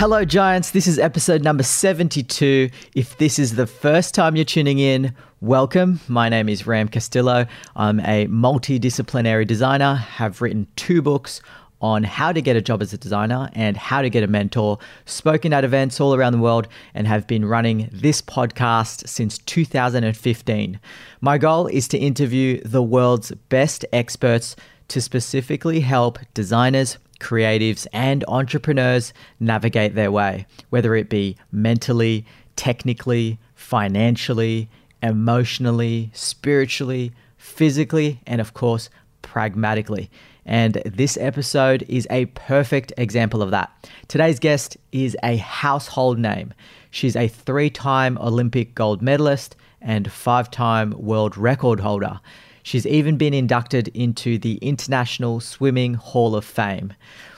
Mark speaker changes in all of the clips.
Speaker 1: Hello, Giants. This is episode number 72. If this is the first time you're tuning in, welcome. My name is Ram Castillo. I'm a multidisciplinary designer, have written two books on how to get a job as a designer and how to get a mentor, spoken at events all around the world, and have been running this podcast since 2015. My goal is to interview the world's best experts to specifically help designers, creatives, and entrepreneurs navigate their way, whether it be mentally, technically, financially, emotionally, spiritually, physically, and of course, pragmatically. And this episode is a perfect example of that. Today's guest is a household name. She's a three time Olympic gold medalist and five time world record holder. She's even been inducted into the International Swimming Hall of Fame.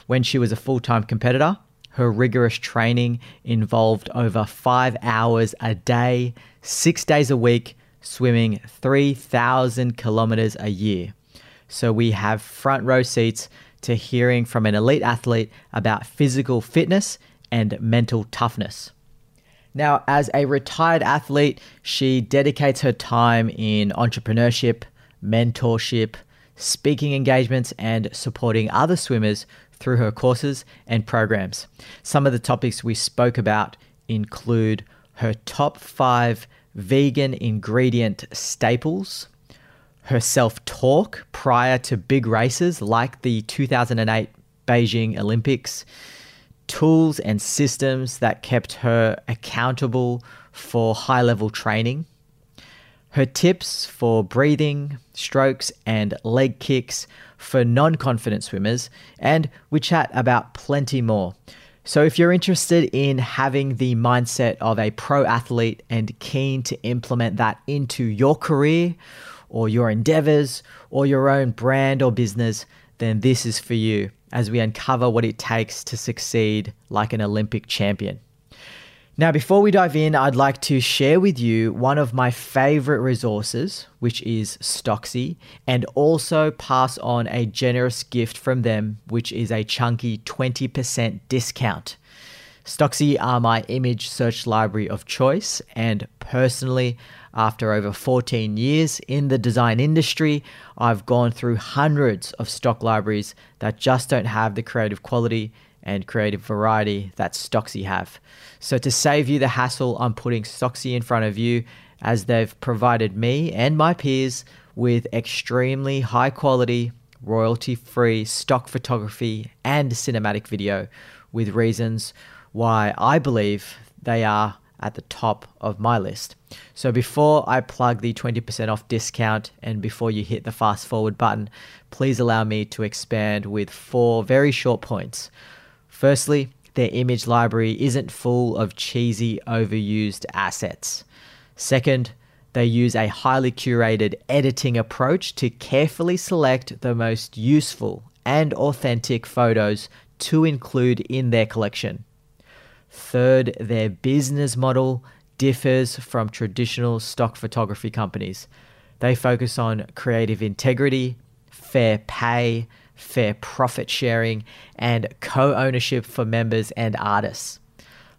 Speaker 1: When she was a full time competitor, her rigorous training involved over five hours a day, six days a week, swimming 3,000 kilometers a year. So we have front row seats to hearing from an elite athlete about physical fitness and mental toughness. Now, as a retired athlete, she dedicates her time in entrepreneurship, mentorship, speaking engagements, and supporting other swimmers through her courses and programs. Some of the topics we spoke about include her top five vegan ingredient staples, her self talk prior to big races like the 2008 Beijing Olympics, tools and systems that kept her accountable for high level training, her tips for breathing, strokes, and leg kicks for non confident swimmers, and we chat about plenty more. So, if you're interested in having the mindset of a pro athlete and keen to implement that into your career or your endeavors or your own brand or business, then this is for you as we uncover what it takes to succeed like an Olympic champion. Now, before we dive in, I'd like to share with you one of my favorite resources, which is Stocksy, and also pass on a generous gift from them, which is a chunky 20% discount. Stocksy are my image search library of choice, and personally, after over 14 years in the design industry, I've gone through hundreds of stock libraries that just don't have the creative quality and creative variety that Stocksy have. So to save you the hassle, I'm putting Stocksy in front of you as they've provided me and my peers with extremely high quality, royalty free stock photography and cinematic video with reasons why I believe they are at the top of my list. So before I plug the 20% off discount and before you hit the fast forward button, please allow me to expand with four very short points. Firstly, their image library isn't full of cheesy, overused assets. Second, they use a highly curated editing approach to carefully select the most useful and authentic photos to include in their collection. Third, their business model differs from traditional stock photography companies. They focus on creative integrity, fair pay, fair profit sharing, and co ownership for members and artists.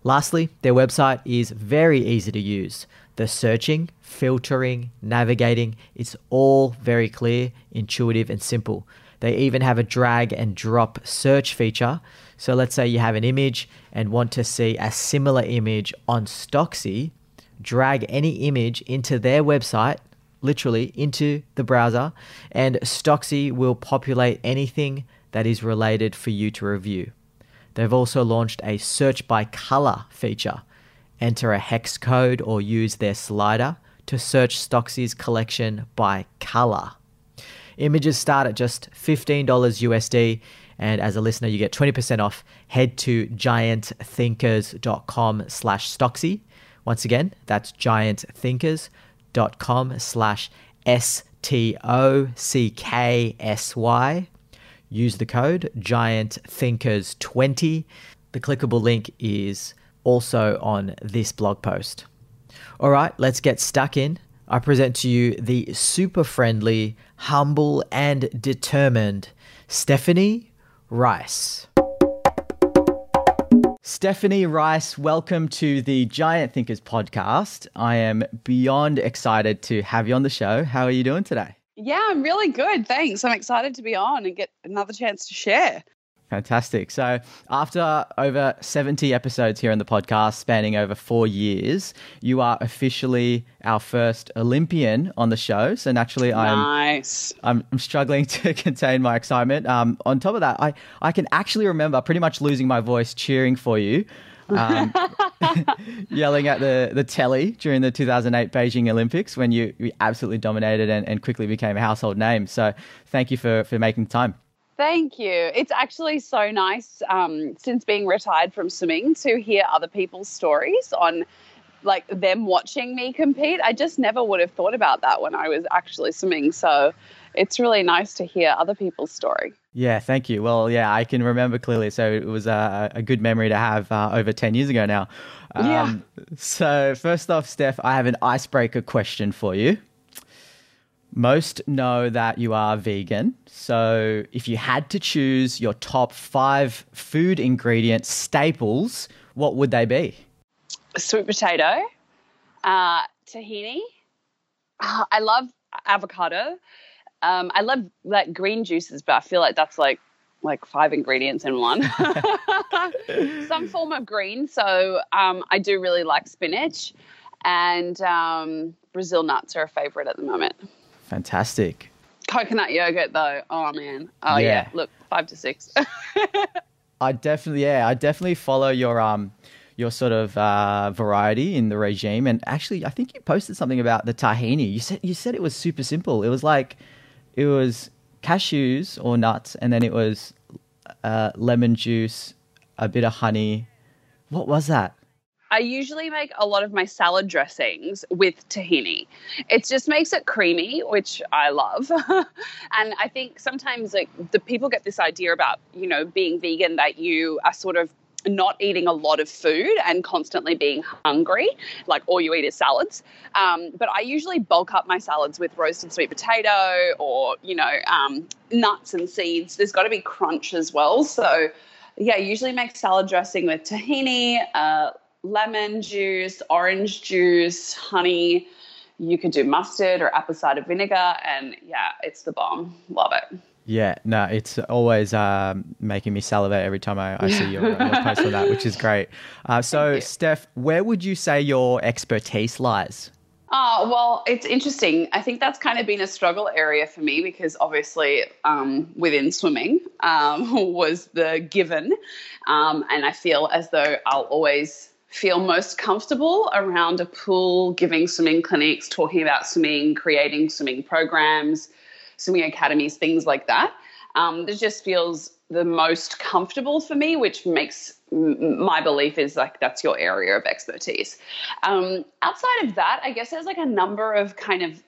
Speaker 1: Lastly, their website is very easy to use. The searching, filtering, navigating, it's all very clear, intuitive, and simple. They even have a drag and drop search feature. So let's say you have an image and want to see a similar image on Stocksy, drag any image into their website literally into the browser, and Stocksy will populate anything that is related for you to review. They've also launched a search by color feature. Enter a hex code or use their slider to search Stocksy's collection by color. Images start at just $15 USD. And as a listener, you get 20% off. Head to giantthinkers.com slash Stocksy. Once again, that's giantthinkers.com slash S-T-O-C-K-S-Y. Use the code GiantThinkers20. The clickable link is also on this blog post. All right, let's get stuck in. I present to you the super friendly, humble, and determined Stephanie Rice. Stephanie Rice, welcome to the Giant Thinkers podcast. I am beyond excited to have you on the show. How are you doing today?
Speaker 2: Yeah, I'm really good. Thanks. I'm excited to be on and get another chance to share.
Speaker 1: Fantastic. So, after over 70 episodes here on the podcast, spanning over four years, you are officially our first Olympian on the show. So, naturally, I'm,
Speaker 2: Nice.
Speaker 1: I'm, I'm struggling to contain my excitement. Um, on top of that, I, I can actually remember pretty much losing my voice cheering for you. um, yelling at the, the telly during the 2008 Beijing Olympics when you, you absolutely dominated and, and quickly became a household name. So, thank you for, for making time.
Speaker 2: Thank you. It's actually so nice um, since being retired from swimming to hear other people's stories on like them watching me compete. I just never would have thought about that when I was actually swimming. So it's really nice to hear other people's story.
Speaker 1: Yeah, thank you. Well, yeah, I can remember clearly. So it was a, a good memory to have uh, over 10 years ago now. Um,
Speaker 2: Yeah.
Speaker 1: So, first off, Steph, I have an icebreaker question for you. Most know that you are vegan. So, if you had to choose your top five food ingredient staples, what would they be?
Speaker 2: Sweet potato, uh, tahini. Ah, I love avocado. Um, I love like green juices, but I feel like that's like like five ingredients in one. Some form of green. So um, I do really like spinach, and um, Brazil nuts are a favorite at the moment.
Speaker 1: Fantastic.
Speaker 2: Coconut yogurt, though. Oh man. Oh
Speaker 1: Yeah.
Speaker 2: yeah. Look, five to six.
Speaker 1: I definitely, yeah, I definitely follow your um your sort of uh, variety in the regime. And actually, I think you posted something about the tahini. You said you said it was super simple. It was like it was cashews or nuts, and then it was uh, lemon juice, a bit of honey. What was that?
Speaker 2: I usually make a lot of my salad dressings with tahini. It just makes it creamy, which I love. and I think sometimes like the people get this idea about, you know, being vegan that you are sort of not eating a lot of food and constantly being hungry, like all you eat is salads. Um, but I usually bulk up my salads with roasted sweet potato or, you know, um, nuts and seeds. There's got to be crunch as well. So, yeah, usually make salad dressing with tahini, uh, lemon juice, orange juice, honey. You could do mustard or apple cider vinegar, and yeah, it's the bomb. Love it.
Speaker 1: Yeah, no, it's always um, making me salivate every time I, I see your, your post on that, which is great. Uh, so. Steph, where would you say your expertise lies?
Speaker 2: Oh, well, it's interesting. I think that's kind of been a struggle area for me because obviously um, within swimming um, was the given. Um, and I feel as though I'll always feel most comfortable around a pool, giving swimming clinics, talking about swimming, creating swimming programs, swimming academies, things like that. Um, it just feels the most comfortable for me, which makes my belief is like that's your area of expertise. Um, outside of that, I guess there's like a number of kind of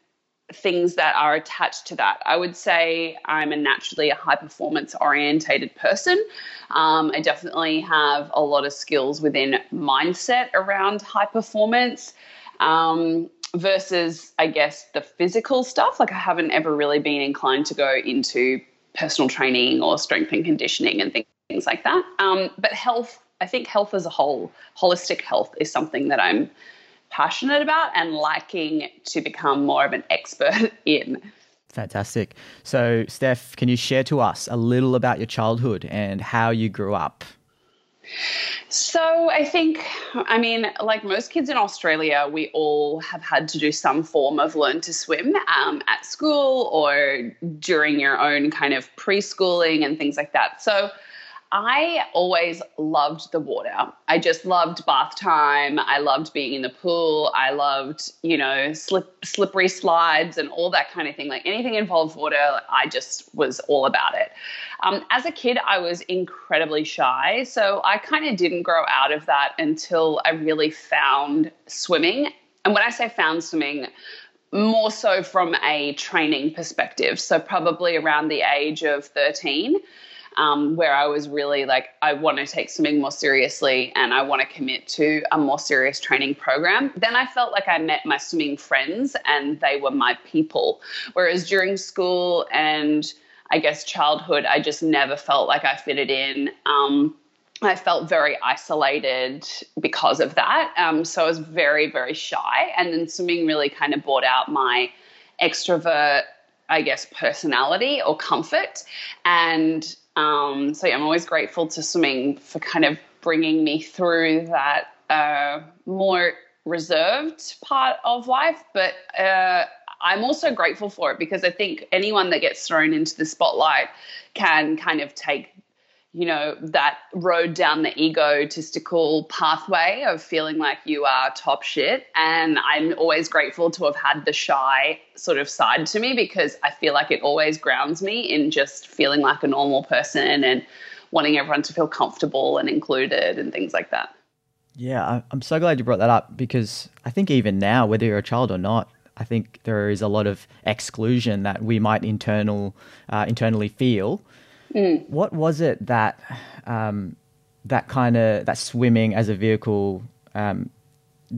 Speaker 2: things that are attached to that. I would say I'm a naturally a high performance orientated person. Um, I definitely have a lot of skills within mindset around high performance. Um, versus, I guess, the physical stuff. Like, I haven't ever really been inclined to go into personal training or strength and conditioning and things, like that. Um, but health, I think health as a whole, holistic health, is something that I'm passionate about and liking to become more of an expert in.
Speaker 1: Fantastic. So, Steph, can you share to us a little about your childhood and how you grew up?
Speaker 2: So, I think, I mean, like most kids in Australia, we all have had to do some form of learn to swim um, at school or during your own kind of preschooling and things like that. So, I always loved the water. I just loved bath time. I loved being in the pool. I loved, you know, slip, slippery slides and all that kind of thing. Like anything involved water, I just was all about it. Um, as a kid, I was incredibly shy. So I kind of didn't grow out of that until I really found swimming. And when I say found swimming, more so from a training perspective. So probably around the age of 13 um, where I was really like, I want to take swimming more seriously and I want to commit to a more serious training program. Then I felt like I met my swimming friends and they were my people. Whereas during school and I guess childhood, I just never felt like I fitted in. Um, I felt very isolated because of that. Um, so I was very, very shy. And then swimming really kind of brought out my extrovert, I guess, personality or comfort. And um, so yeah, I'm always grateful to swimming for kind of bringing me through that uh, more reserved part of life. But uh, I'm also grateful for it because I think anyone that gets thrown into the spotlight can kind of take you know, that road down the egotistical pathway of feeling like you are top shit. And I'm always grateful to have had the shy sort of side to me because I feel like it always grounds me in just feeling like a normal person and wanting everyone to feel comfortable and included and things like that.
Speaker 1: Yeah, I'm so glad you brought that up because I think even now, whether you're a child or not, I think there is a lot of exclusion that we might internal uh, internally feel Mm. What was it that um, that kind of that swimming as a vehicle um,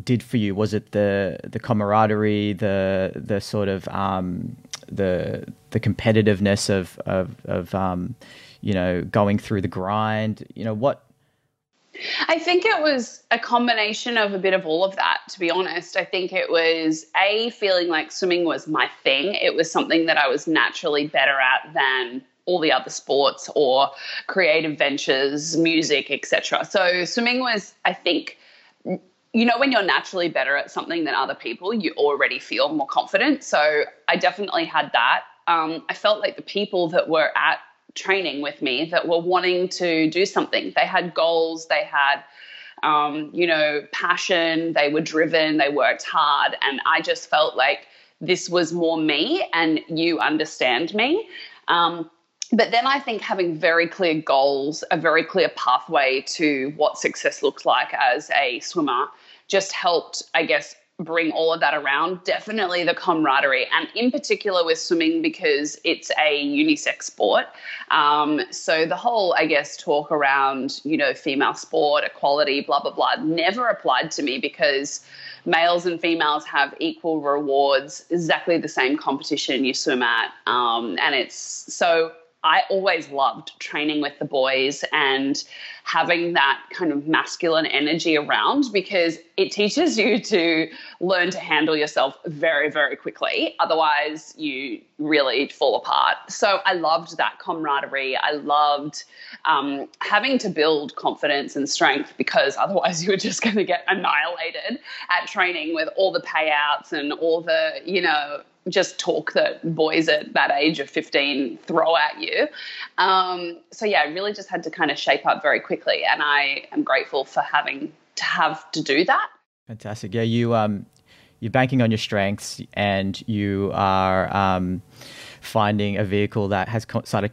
Speaker 1: did for you? Was it the the camaraderie, the the sort of um, the the competitiveness of of, of um, you know going through the grind? You know what
Speaker 2: I think it was a combination of a bit of all of that, to be honest. I think it was A, feeling like swimming was my thing. It was something that I was naturally better at than all the other sports or creative ventures, music, etc. So swimming was, I think, you know, when you're naturally better at something than other people, you already feel more confident. So I definitely had that. Um, I felt like the people that were at training with me that were wanting to do something, they had goals, they had. Um, you know, passion, they were driven, they worked hard. And I just felt like this was more me and you understand me. Um, but then I think having very clear goals, a very clear pathway to what success looks like as a swimmer, just helped, I guess, bring all of that around. Definitely the camaraderie, and in particular with swimming because it's a unisex sport. Um, so the whole, I guess, talk around you know female sport, equality, blah blah blah, never applied to me because males and females have equal rewards, exactly the same competition you swim at, um, and it's so I always loved training with the boys and having that kind of masculine energy around because it teaches you to learn to handle yourself very, very quickly. Otherwise, you really fall apart. So I loved that camaraderie. I loved um, having to build confidence and strength because otherwise you were just going to get annihilated at training with all the payouts and all the, you know, just talk that boys at that age of 15 throw at you. Um, so yeah, I really just had to kind of shape up very quickly, and I am grateful for having to have to do that.
Speaker 1: Fantastic. Yeah, you um, you're banking on your strengths, and you are um, finding a vehicle that has sort of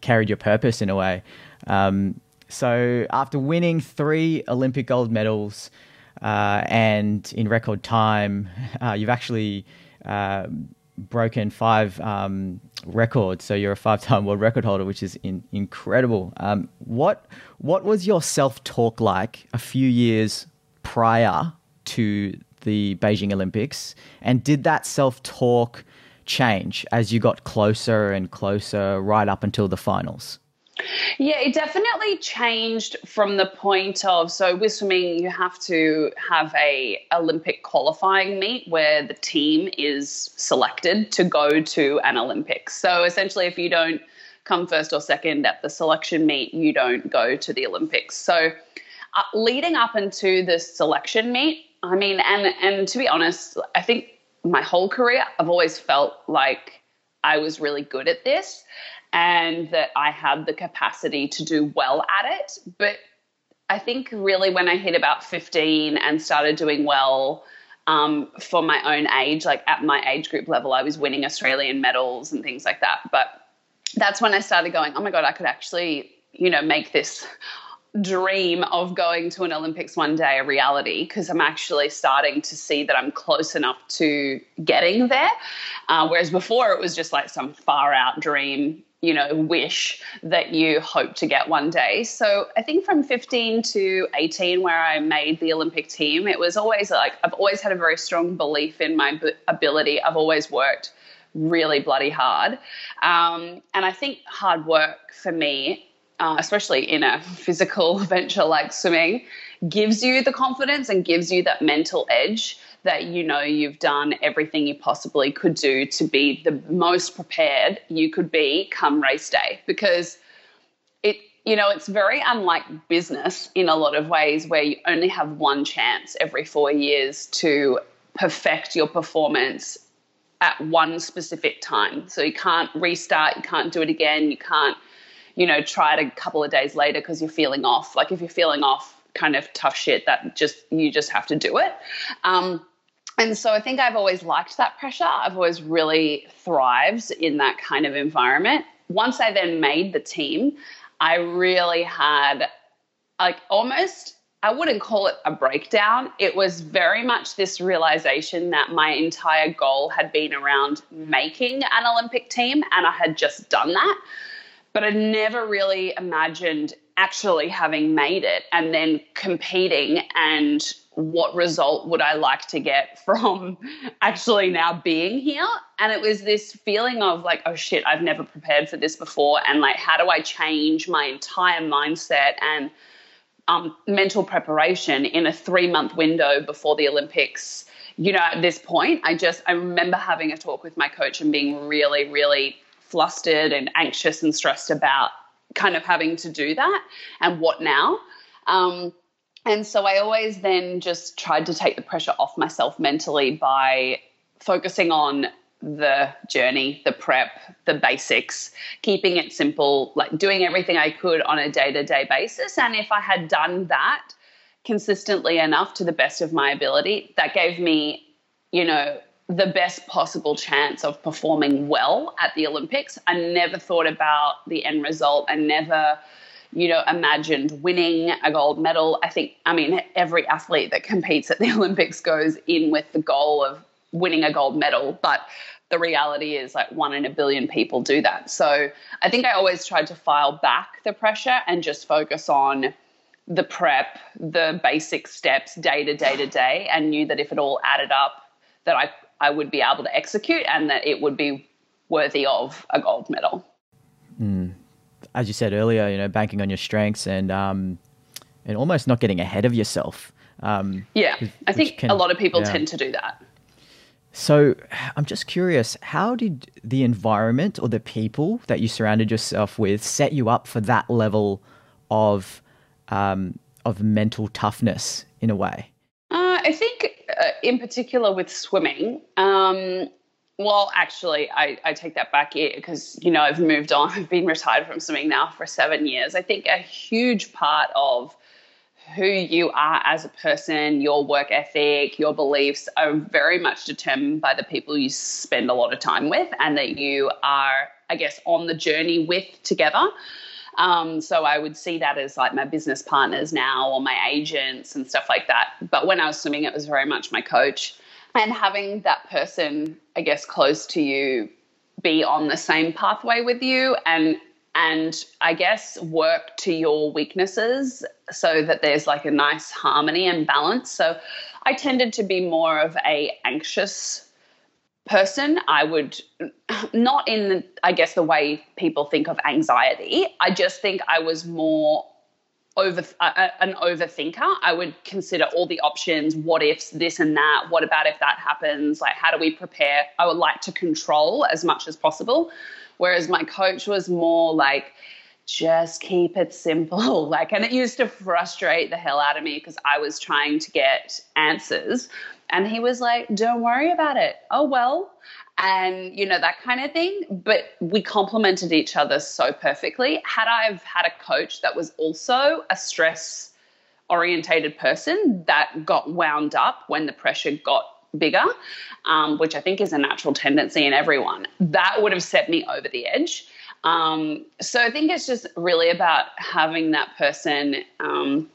Speaker 1: carried your purpose in a way. Um, so after winning three Olympic gold medals. Uh, and in record time, uh, you've actually uh, broken five um, records. So you're a five-time world record holder, which is in, incredible. Um, what what was your self-talk like a few years prior to the Beijing Olympics, and did that self-talk change as you got closer and closer, right up until the finals?
Speaker 2: Yeah, it definitely changed from the point of so with swimming you have to have a Olympic qualifying meet where the team is selected to go to an Olympics. So essentially if you don't come first or second at the selection meet, you don't go to the Olympics. So uh, leading up into the selection meet, I mean and and to be honest, I think my whole career I've always felt like I was really good at this. And that I had the capacity to do well at it. But I think really when I hit about 15 and started doing well um, for my own age, like at my age group level, I was winning Australian medals and things like that. But that's when I started going, oh my God, I could actually, you know, make this dream of going to an Olympics one day a reality because I'm actually starting to see that I'm close enough to getting there. Uh, whereas before it was just like some far out dream, you know, wish that you hope to get one day. So I think from 15 to 18, where I made the Olympic team, it was always like I've always had a very strong belief in my ability. I've always worked really bloody hard. Um, and I think hard work for me uh, especially in a physical venture like swimming, gives you the confidence and gives you that mental edge that you know you've done everything you possibly could do to be the most prepared you could be come race day because it you know it's very unlike business in a lot of ways where you only have one chance every 4 years to perfect your performance at one specific time so you can't restart you can't do it again you can't you know, try it a couple of days later because you're feeling off. Like if you're feeling off, kind of tough shit, that just you just have to do it. Um, and so I think I've always liked that pressure. I've always really thrived in that kind of environment. Once I then made the team, I really had like almost I wouldn't call it a breakdown. It was very much this realization that my entire goal had been around making an Olympic team and I had just done that but I never really imagined actually having made it and then competing and what result would I like to get from actually now being here? And it was this feeling of like, oh shit, I've never prepared for this before. And like, how do I change my entire mindset and um, mental preparation in a three month window before the Olympics? You know, at this point, I just, I remember having a talk with my coach and being really, really flustered and anxious and stressed about kind of having to do that and what now. Um, and so I always then just tried to take the pressure off myself mentally by focusing on the journey, the prep, the basics, keeping it simple, like doing everything I could on a day to day basis. And if I had done that consistently enough to the best of my ability, that gave me, you know, the best possible chance of performing well at the Olympics. I never thought about the end result. I never, you know, imagined winning a gold medal. I think, I mean, every athlete that competes at the Olympics goes in with the goal of winning a gold medal, but the reality is like one in a billion people do that. So I think I always tried to file back the pressure and just focus on the prep, the basic steps day to day to day, and knew that if it all added up, that I I would be able to execute and that it would be worthy of a gold medal.
Speaker 1: Mm. As you said earlier, you know, banking on your strengths and um, and almost not getting ahead of yourself.
Speaker 2: Um, yeah, I think can, a lot of people yeah. tend to do that.
Speaker 1: So I'm just curious, how did the environment or the people that you surrounded yourself with set you up for that level of um, of mental toughness in a way?
Speaker 2: Uh, I think uh, in particular with swimming, um, well, actually, I, I take that back because, you know, I've moved on. I've been retired from swimming now for seven years. I think a huge part of who you are as a person, your work ethic, your beliefs are very much determined by the people you spend a lot of time with and that you are, I guess, on the journey with together. Um, so I would see that as like my business partners now or my agents and stuff like that. But when I was swimming, it was very much my coach. And having that person, I guess, close to you be on the same pathway with you and and I guess work to your weaknesses so that there's like a nice harmony and balance. So I tended to be more of a anxious person, I would not in I guess the way people think of anxiety. I just think I was more over uh, an overthinker. I would consider all the options, what ifs, this and that. What about if that happens? Like how do we prepare? I would like to control as much as possible. Whereas my coach was more like just keep it simple. Like, and it used to frustrate the hell out of me because I was trying to get answers. And he was like, don't worry about it. Oh, well. and you know that kind of thing but we complemented each other so perfectly had i've had a coach that was also a stress orientated person that got wound up when the pressure got bigger um, which i think is a natural tendency in everyone that would have set me over the edge um, so i think it's just really about having that person um,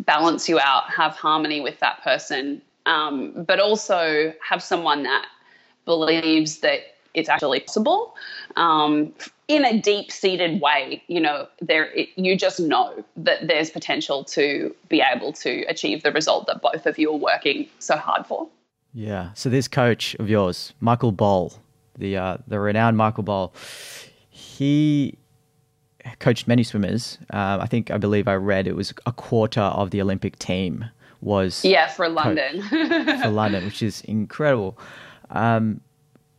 Speaker 2: balance you out have harmony with that person um, but also have someone that believes that it's actually possible um, in a deep seated way. You know, there it, you just know that there's potential to be able to achieve the result that both of you are working so hard for.
Speaker 1: Yeah. So this coach of yours, Michael Bohl, the uh, the renowned Michael Bohl, he coached many swimmers. Uh, I think I believe I read it was a quarter of the Olympic team was
Speaker 2: yeah for London
Speaker 1: for London, which is incredible. Um,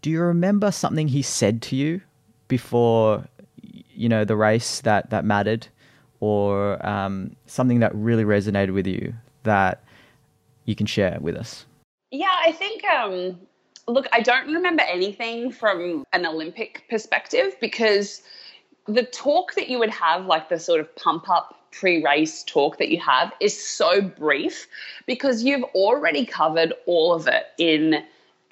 Speaker 1: do you remember something he said to you before, you know, the race that that mattered, or um, something that really resonated with you that you can share with us?
Speaker 2: Yeah, I think. Um, look, I don't remember anything from an Olympic perspective because the talk that you would have, like the sort of pump up pre race talk that you have, is so brief because you've already covered all of it in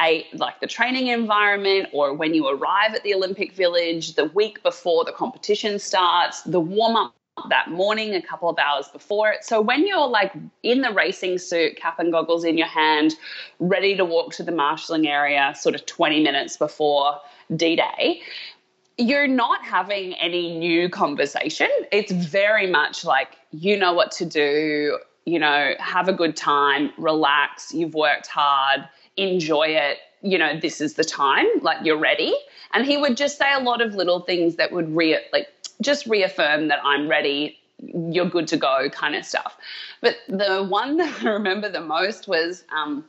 Speaker 2: a like the training environment or when you arrive at the Olympic Village the week before the competition starts, the warm up that morning, a couple of hours before it. So when you're like in the racing suit, cap and goggles in your hand, ready to walk to the marshalling area, sort of 20 minutes before D Day, you're not having any new conversation. It's very much like you know what to do, you know, have a good time, relax, you've worked hard enjoy it, you know, this is the time, like you're ready. And he would just say a lot of little things that would re like just reaffirm that I'm ready, you're good to go kind of stuff. But the one that I remember the most was um,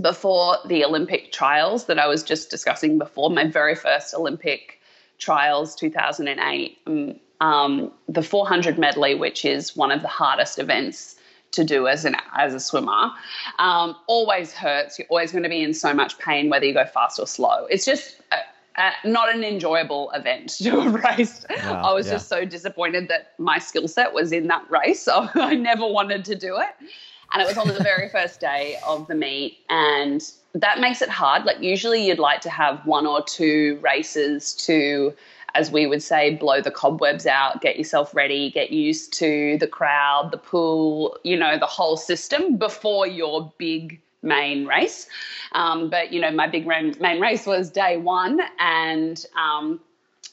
Speaker 2: before the Olympic trials that I was just discussing before, my very first Olympic trials, 2008, um, um, the 400 medley, which is one of the hardest events to do as an as a swimmer um, always hurts. You're always going to be in so much pain whether you go fast or slow. It's just a, a, not an enjoyable event to have raced. Wow, I was yeah. just so disappointed that my skill set was in that race, so I never wanted to do it. And it was on the very first day of the meet, and that makes it hard. Like usually, you'd like to have one or two races to as we would say, blow the cobwebs out, get yourself ready, get used to the crowd, the pool, you know, the whole system before your big main race. Um, but, you know, my big main, race was day one and, um,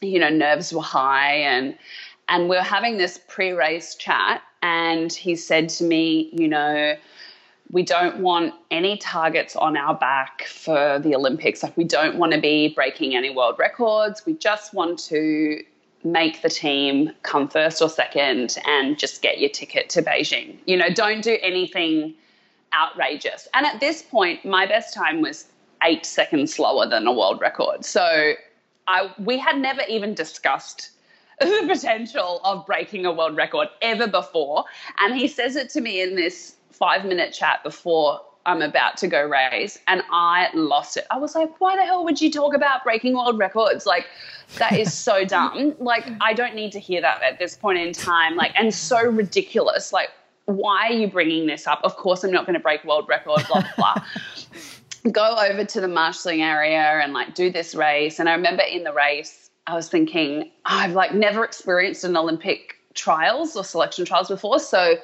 Speaker 2: you know, nerves were high and, and we we're having this pre-race chat and he said to me, you know, we don't want any targets on our back for the Olympics. Like, we don't want to be breaking any world records. We just want to make the team come first or second and just get your ticket to Beijing. You know, don't do anything outrageous. And at this point, my best time was eight seconds slower than a world record. So I, we had never even discussed the potential of breaking a world record ever before. And he says it to me in this five minute chat before I'm about to go race and I lost it. I was like, why the hell would you talk about breaking world records? Like, that is so dumb. Like, I don't need to hear that at this point in time. Like, and so ridiculous. Like, why are you bringing this up? Of course, I'm not going to break world record, blah, blah, blah. Go over to the marshalling area and like do this race. And I remember in the race, I was thinking, I've like never experienced an Olympic trials or selection trials before. So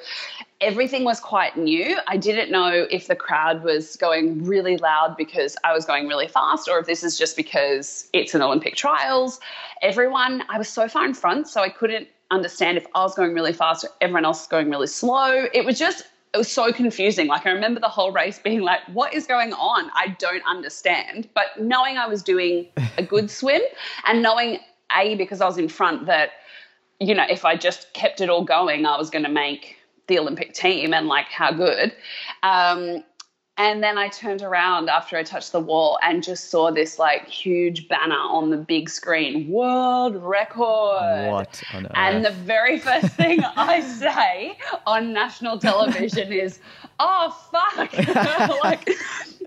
Speaker 2: everything was quite new. I didn't know if the crowd was going really loud because I was going really fast or if this is just because it's an Olympic trials. Everyone, I was so far in front, so I couldn't understand if I was going really fast or everyone else was going really slow. It was just, it was so confusing. Like I remember the whole race being like, what is going on? I don't understand. But knowing I was doing a good swim and knowing, A, because I was in front, that, you know, if I just kept it all going, I was going to make the Olympic team and like how good. Um, And then I turned around after I touched the wall and just saw this like huge banner on the big screen world record.
Speaker 1: What on earth?
Speaker 2: And the very first thing I say on national television is, oh, fuck. like,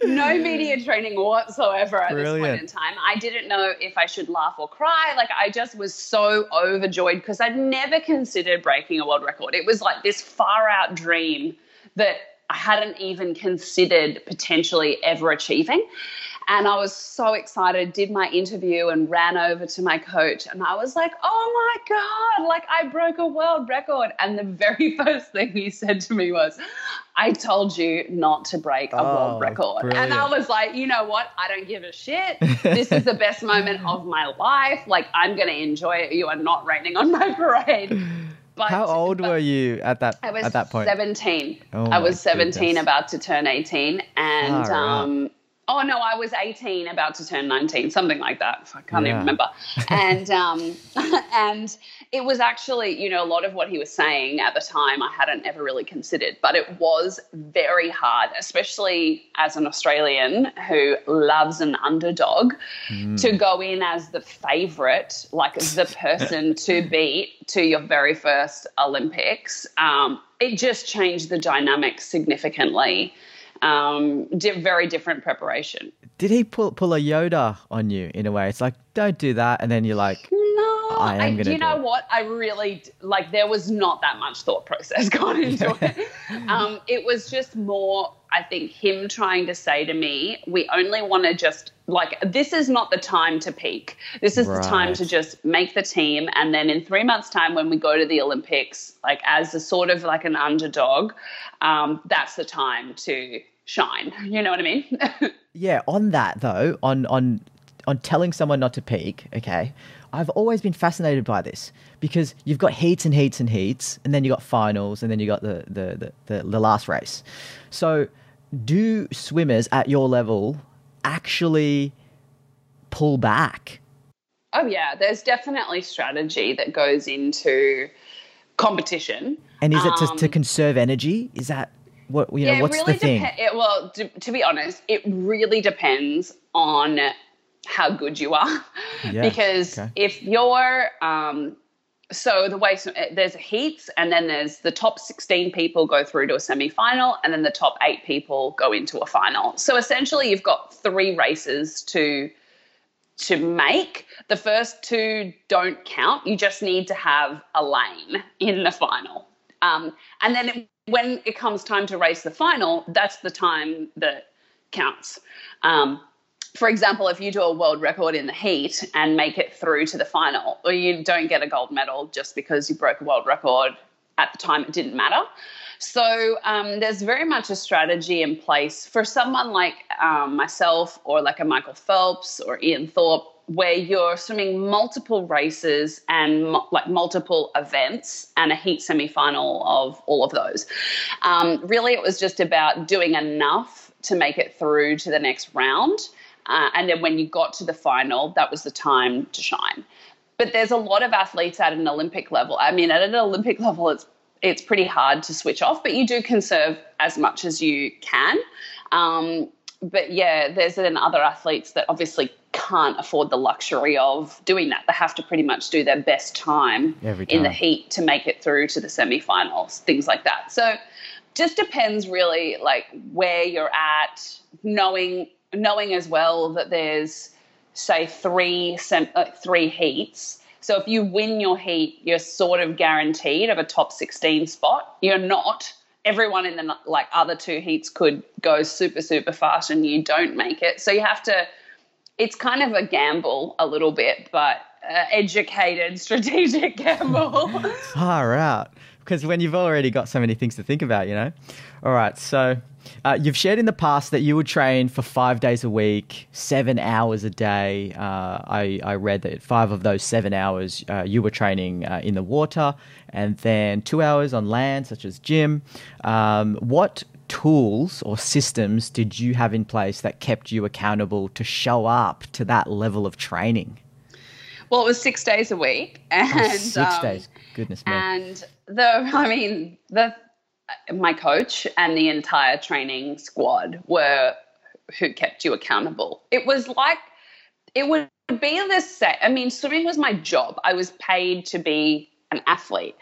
Speaker 2: no media training whatsoever at this point in time. I didn't know if I should laugh or cry. Like, I just was so overjoyed because I'd never considered breaking a world record. It was like this far out dream that I hadn't even considered potentially ever achieving. And I was so excited, did my interview and ran over to my coach. And I was like, oh my God, like I broke a world record. And the very first thing he said to me was, I told you not to break a
Speaker 1: Oh,
Speaker 2: world record. And I was like, you know what? I don't give a shit. This is the best moment of my life. Like, I'm going to enjoy it. You are not raining on my parade. But
Speaker 1: How old
Speaker 2: but-
Speaker 1: were you at that
Speaker 2: I was
Speaker 1: at that point?
Speaker 2: 17.
Speaker 1: Oh
Speaker 2: I was 17,
Speaker 1: goodness.
Speaker 2: about to turn 18. And,
Speaker 1: out.
Speaker 2: um, oh no, I was 18, about to turn 19, something like that. I can't
Speaker 1: Yeah.
Speaker 2: even remember. And, um, and it was actually, you know, a lot of what he was saying at the time I hadn't ever really considered, but it was very hard, especially as an Australian who loves an underdog,
Speaker 1: Mm.
Speaker 2: to go in as the favorite, like the person to beat to your very first Olympics. Um, it just changed the dynamic significantly. Um, di- very different preparation.
Speaker 1: Did he pull pull a Yoda on you in a way? It's like don't do that, and then you're like,
Speaker 2: No,
Speaker 1: I am gonna
Speaker 2: you
Speaker 1: do
Speaker 2: know
Speaker 1: it.
Speaker 2: what? I really like. There was not that much thought process gone into it. Um, it was just more. I think him trying to say to me, "We only want to just like this is not the time to peak. This is the time to just make the team, and then in three months' time, when we go to the Olympics, like as a sort of like an underdog, um, that's the time to shine. You know what I mean?
Speaker 1: yeah. On that though, on on on telling someone not to peak. Okay, I've always been fascinated by this because you've got heats and heats and heats, and then you got finals, and then you got the the the, the, the last race. So, do swimmers at your level actually pull back?
Speaker 2: Oh yeah, there's definitely strategy that goes into competition.
Speaker 1: And is it to, to
Speaker 2: Um,
Speaker 1: conserve energy? Is that what you know?
Speaker 2: yeah,
Speaker 1: what's
Speaker 2: it really
Speaker 1: the thing?
Speaker 2: depe- it, well, to, to be honest, it really depends on how good you are.
Speaker 1: Yeah,
Speaker 2: because
Speaker 1: okay.
Speaker 2: if you're um, so the way so, there's heats and then there's the top 16 people go through to a semi-final and then the top eight people go into a final so essentially you've got three races to to make the first two don't count you just need to have a lane in the final um, and then when it comes time to race the final that's the time that counts um, for example, if you do a world record in the heat and make it through to the final, or you don't get a gold medal just because you broke a world record at the time, it didn't matter. So um, there's very much a strategy in place for someone like um, myself or like a Michael Phelps or Ian Thorpe, where you're swimming multiple races and like multiple events and a heat semi-final of all of those. Um, really, it was just about doing enough to make it through to the next round. Uh, and then when you got to the final, that was the time to shine. But there's a lot of athletes at an Olympic level. I mean, at an Olympic level, it's it's pretty hard to switch off, but you do conserve as much as you can. Um, but yeah, there's then other athletes that obviously can't afford the luxury of doing that. They have to pretty much do their best time
Speaker 1: Every
Speaker 2: in the heat to make it through to the semifinals, things like that. So just depends really like where you're at, knowing knowing as well that there's say three sem- uh, three heats. So if you win your heat, you're sort of guaranteed of a top 16 spot. You're not. Everyone in the like other two heats could go super super fast and you don't make it. So you have to it's kind of a gamble a little bit, but uh, educated strategic gamble.
Speaker 1: Far out. Because when you've already got so many things to think about, you know? All right. So uh, you've shared in the past that you would train for five days a week, seven hours a day. Uh, I, I read that five of those seven hours uh, you were training uh, in the water, and then two hours on land, such as gym. Um, what tools or systems did you have in place that kept you accountable to show up to that level of training?
Speaker 2: well, it was six days a week, and
Speaker 1: Oh, Six
Speaker 2: um,
Speaker 1: days. Goodness me.
Speaker 2: And the, I mean, the my coach and the entire training squad were who kept you accountable. It was like it would be the same. I mean, swimming was my job. I was paid to be an athlete.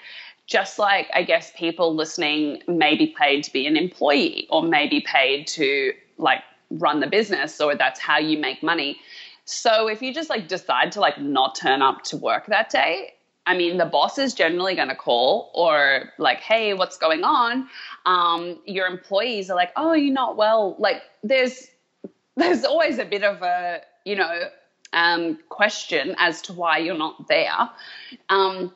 Speaker 2: Just like I guess people listening may be paid to be an employee or maybe paid to like run the business or that's how you make money. So if you just like decide to like not turn up to work that day, I mean, the boss is generally going to call or like, hey, what's going on? Um, your employees are like, oh, you're not well. Like, there's there's always a bit of a you know um, question as to why you're not there. Um,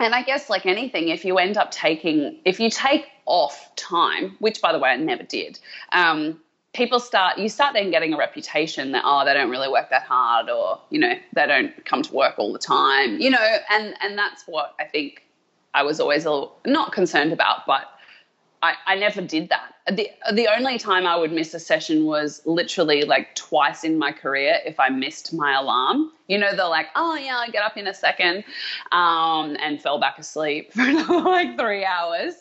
Speaker 2: and I guess, like anything, if you end up taking, if you take off time, which by the way I never did, um, people start you start then getting a reputation that oh they don't really work that hard or you know they don't come to work all the time you know and and that's what i think i was always a not concerned about but I, I never did that the the only time i would miss a session was literally like twice in my career if i missed my alarm you know they're like oh yeah i get up in a second um, and fell back asleep for like three hours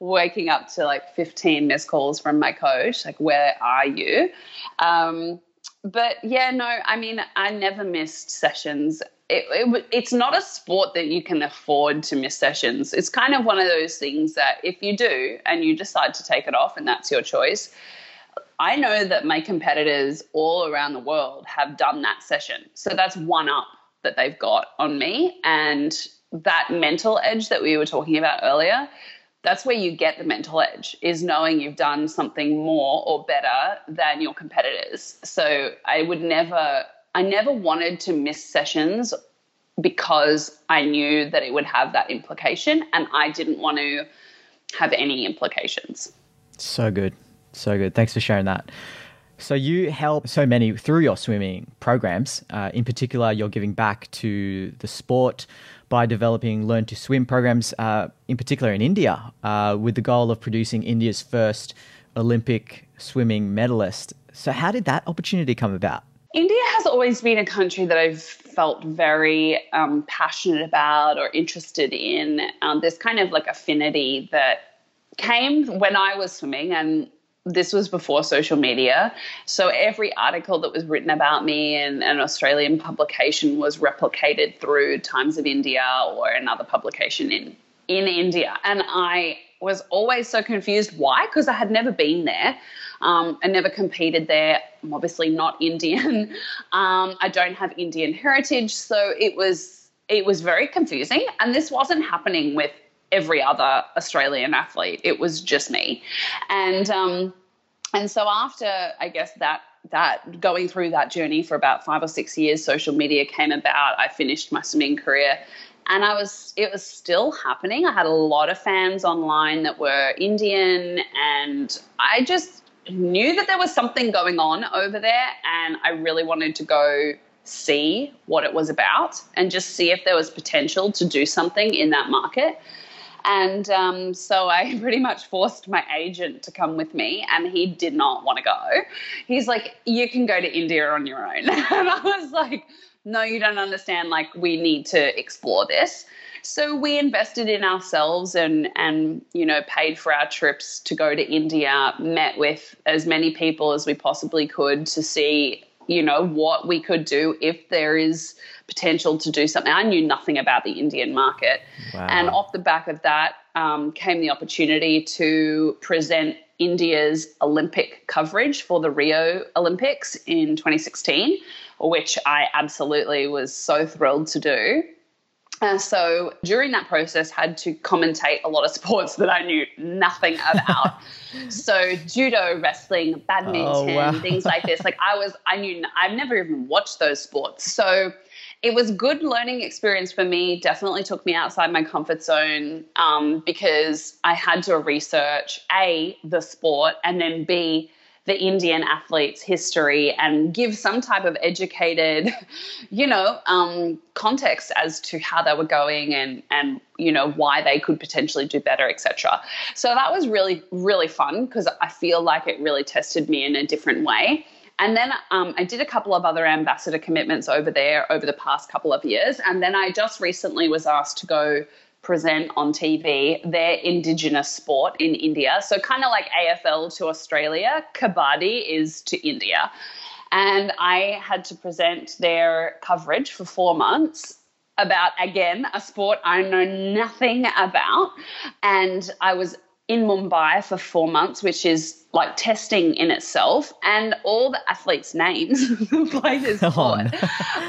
Speaker 2: waking up to like 15 missed calls from my coach, like, where are you? Um, but yeah, no, I mean, I never missed sessions. It, it, it's not a sport that you can afford to miss sessions. It's kind of one of those things that if you do and you decide to take it off and that's your choice, I know that my competitors all around the world have done that session. So that's one up that they've got on me. And that mental edge that we were talking about earlier, that's where you get the mental edge is knowing you've done something more or better than your competitors so i would never i never wanted to miss sessions because i knew that it would have that implication and i didn't want to have any implications.
Speaker 1: So good. So good. Thanks for sharing that. So you help so many through your swimming programs. Uh, in particular you're giving back to the sport by developing learn to swim programs, uh, in particular in India, uh, with the goal of producing India's first Olympic swimming medalist. So, how did that opportunity come about?
Speaker 2: India has always been a country that I've felt very um, passionate about or interested in. Um, kind of like affinity that came when I was swimming, and this was before social media. So every article that was written about me in an Australian publication was replicated through Times of India or another publication in in India. And I was always so confused why because I had never been there. Um, never competed there. I'm obviously not Indian. Um, I don't have Indian heritage, so it was it was very confusing. And this wasn't happening with every other Australian athlete. It was just me, and um, and so after I guess that that going through that journey for about five or six years, social media came about. I finished my swimming career, and I was it was still happening. I had a lot of fans online that were Indian, and I just knew that there was something going on over there, and I really wanted to go see what it was about and just see if there was potential to do something in that market. And um, so I pretty much forced my agent to come with me, and he did not want to go. He's like, You can go to India on your own. and I was like, No, you don't understand. Like, we need to explore this. So we invested in ourselves and and you know paid for our trips to go to India, met with as many people as we possibly could to see you know what we could do if there is potential to do something. I knew nothing about the Indian market. Wow. And off the back of that um, came the opportunity to present India's Olympic coverage for the Rio Olympics in 2016, which I absolutely was so thrilled to do. Uh, so during that process, had to commentate a lot of sports that I knew nothing about. so judo, wrestling, badminton, oh, wow. things like this. Like I was, I knew I've never even watched those sports. So it was good learning experience for me definitely took me outside my comfort zone um, because i had to research a the sport and then b the indian athletes history and give some type of educated you know um, context as to how they were going and and you know why they could potentially do better etc so that was really really fun because i feel like it really tested me in a different way and then um, I did a couple of other ambassador commitments over there over the past couple of years. And then I just recently was asked to go present on TV their indigenous sport in India. So, kind of like AFL to Australia, Kabaddi is to India. And I had to present their coverage for four months about, again, a sport I know nothing about. And I was in Mumbai for four months, which is like testing in itself. And all the athletes' names the players oh, sport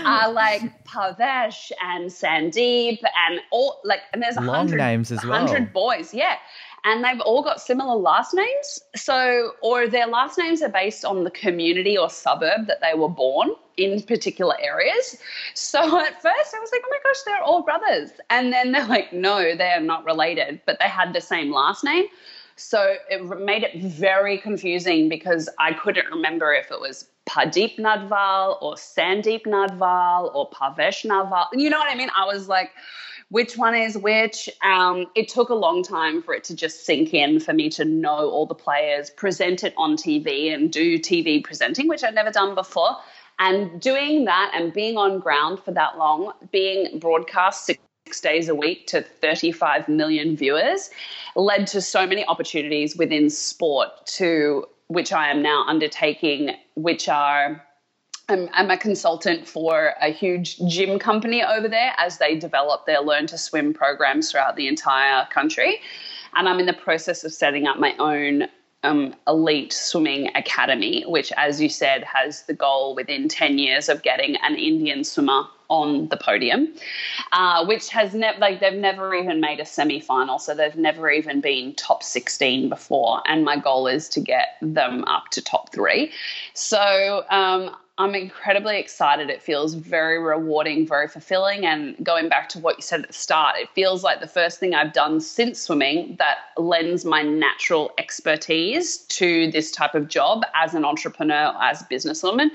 Speaker 2: are like Pavesh and Sandeep and all like, and there's a hundred
Speaker 1: names as well.
Speaker 2: hundred boys, yeah. And they've all got similar last names. So, or their last names are based on the community or suburb that they were born in particular areas. So at first I was like, oh my gosh, they're all brothers. And then they're like, no, they are not related, but they had the same last name. So it made it very confusing because I couldn't remember if it was Pradeep Narwal or Sandeep Narwal or Pavesh Narwal. You know what I mean? I was like, which one is which? Um, it took a long time for it to just sink in for me to know all the players, present it on TV, and do TV presenting, which I'd never done before. And doing that and being on ground for that long, being broadcast six days a week to 35 million viewers led to so many opportunities within sport to which I am now undertaking, which are I'm, I'm a consultant for a huge gym company over there as they develop their learn to swim programs throughout the entire country. And I'm in the process of setting up my own um, elite swimming academy, which, as you said, has the goal within 10 years of getting an Indian swimmer on the podium, uh, which has never, like, they've never even made a semi final. So they've never even been top 16 before. And my goal is to get them up to top three. So, um, I'm incredibly excited. It feels very rewarding, very fulfilling. And going back to what you said at the start, it feels like the first thing I've done since swimming that lends my natural expertise to this type of job as an entrepreneur, as a businesswoman.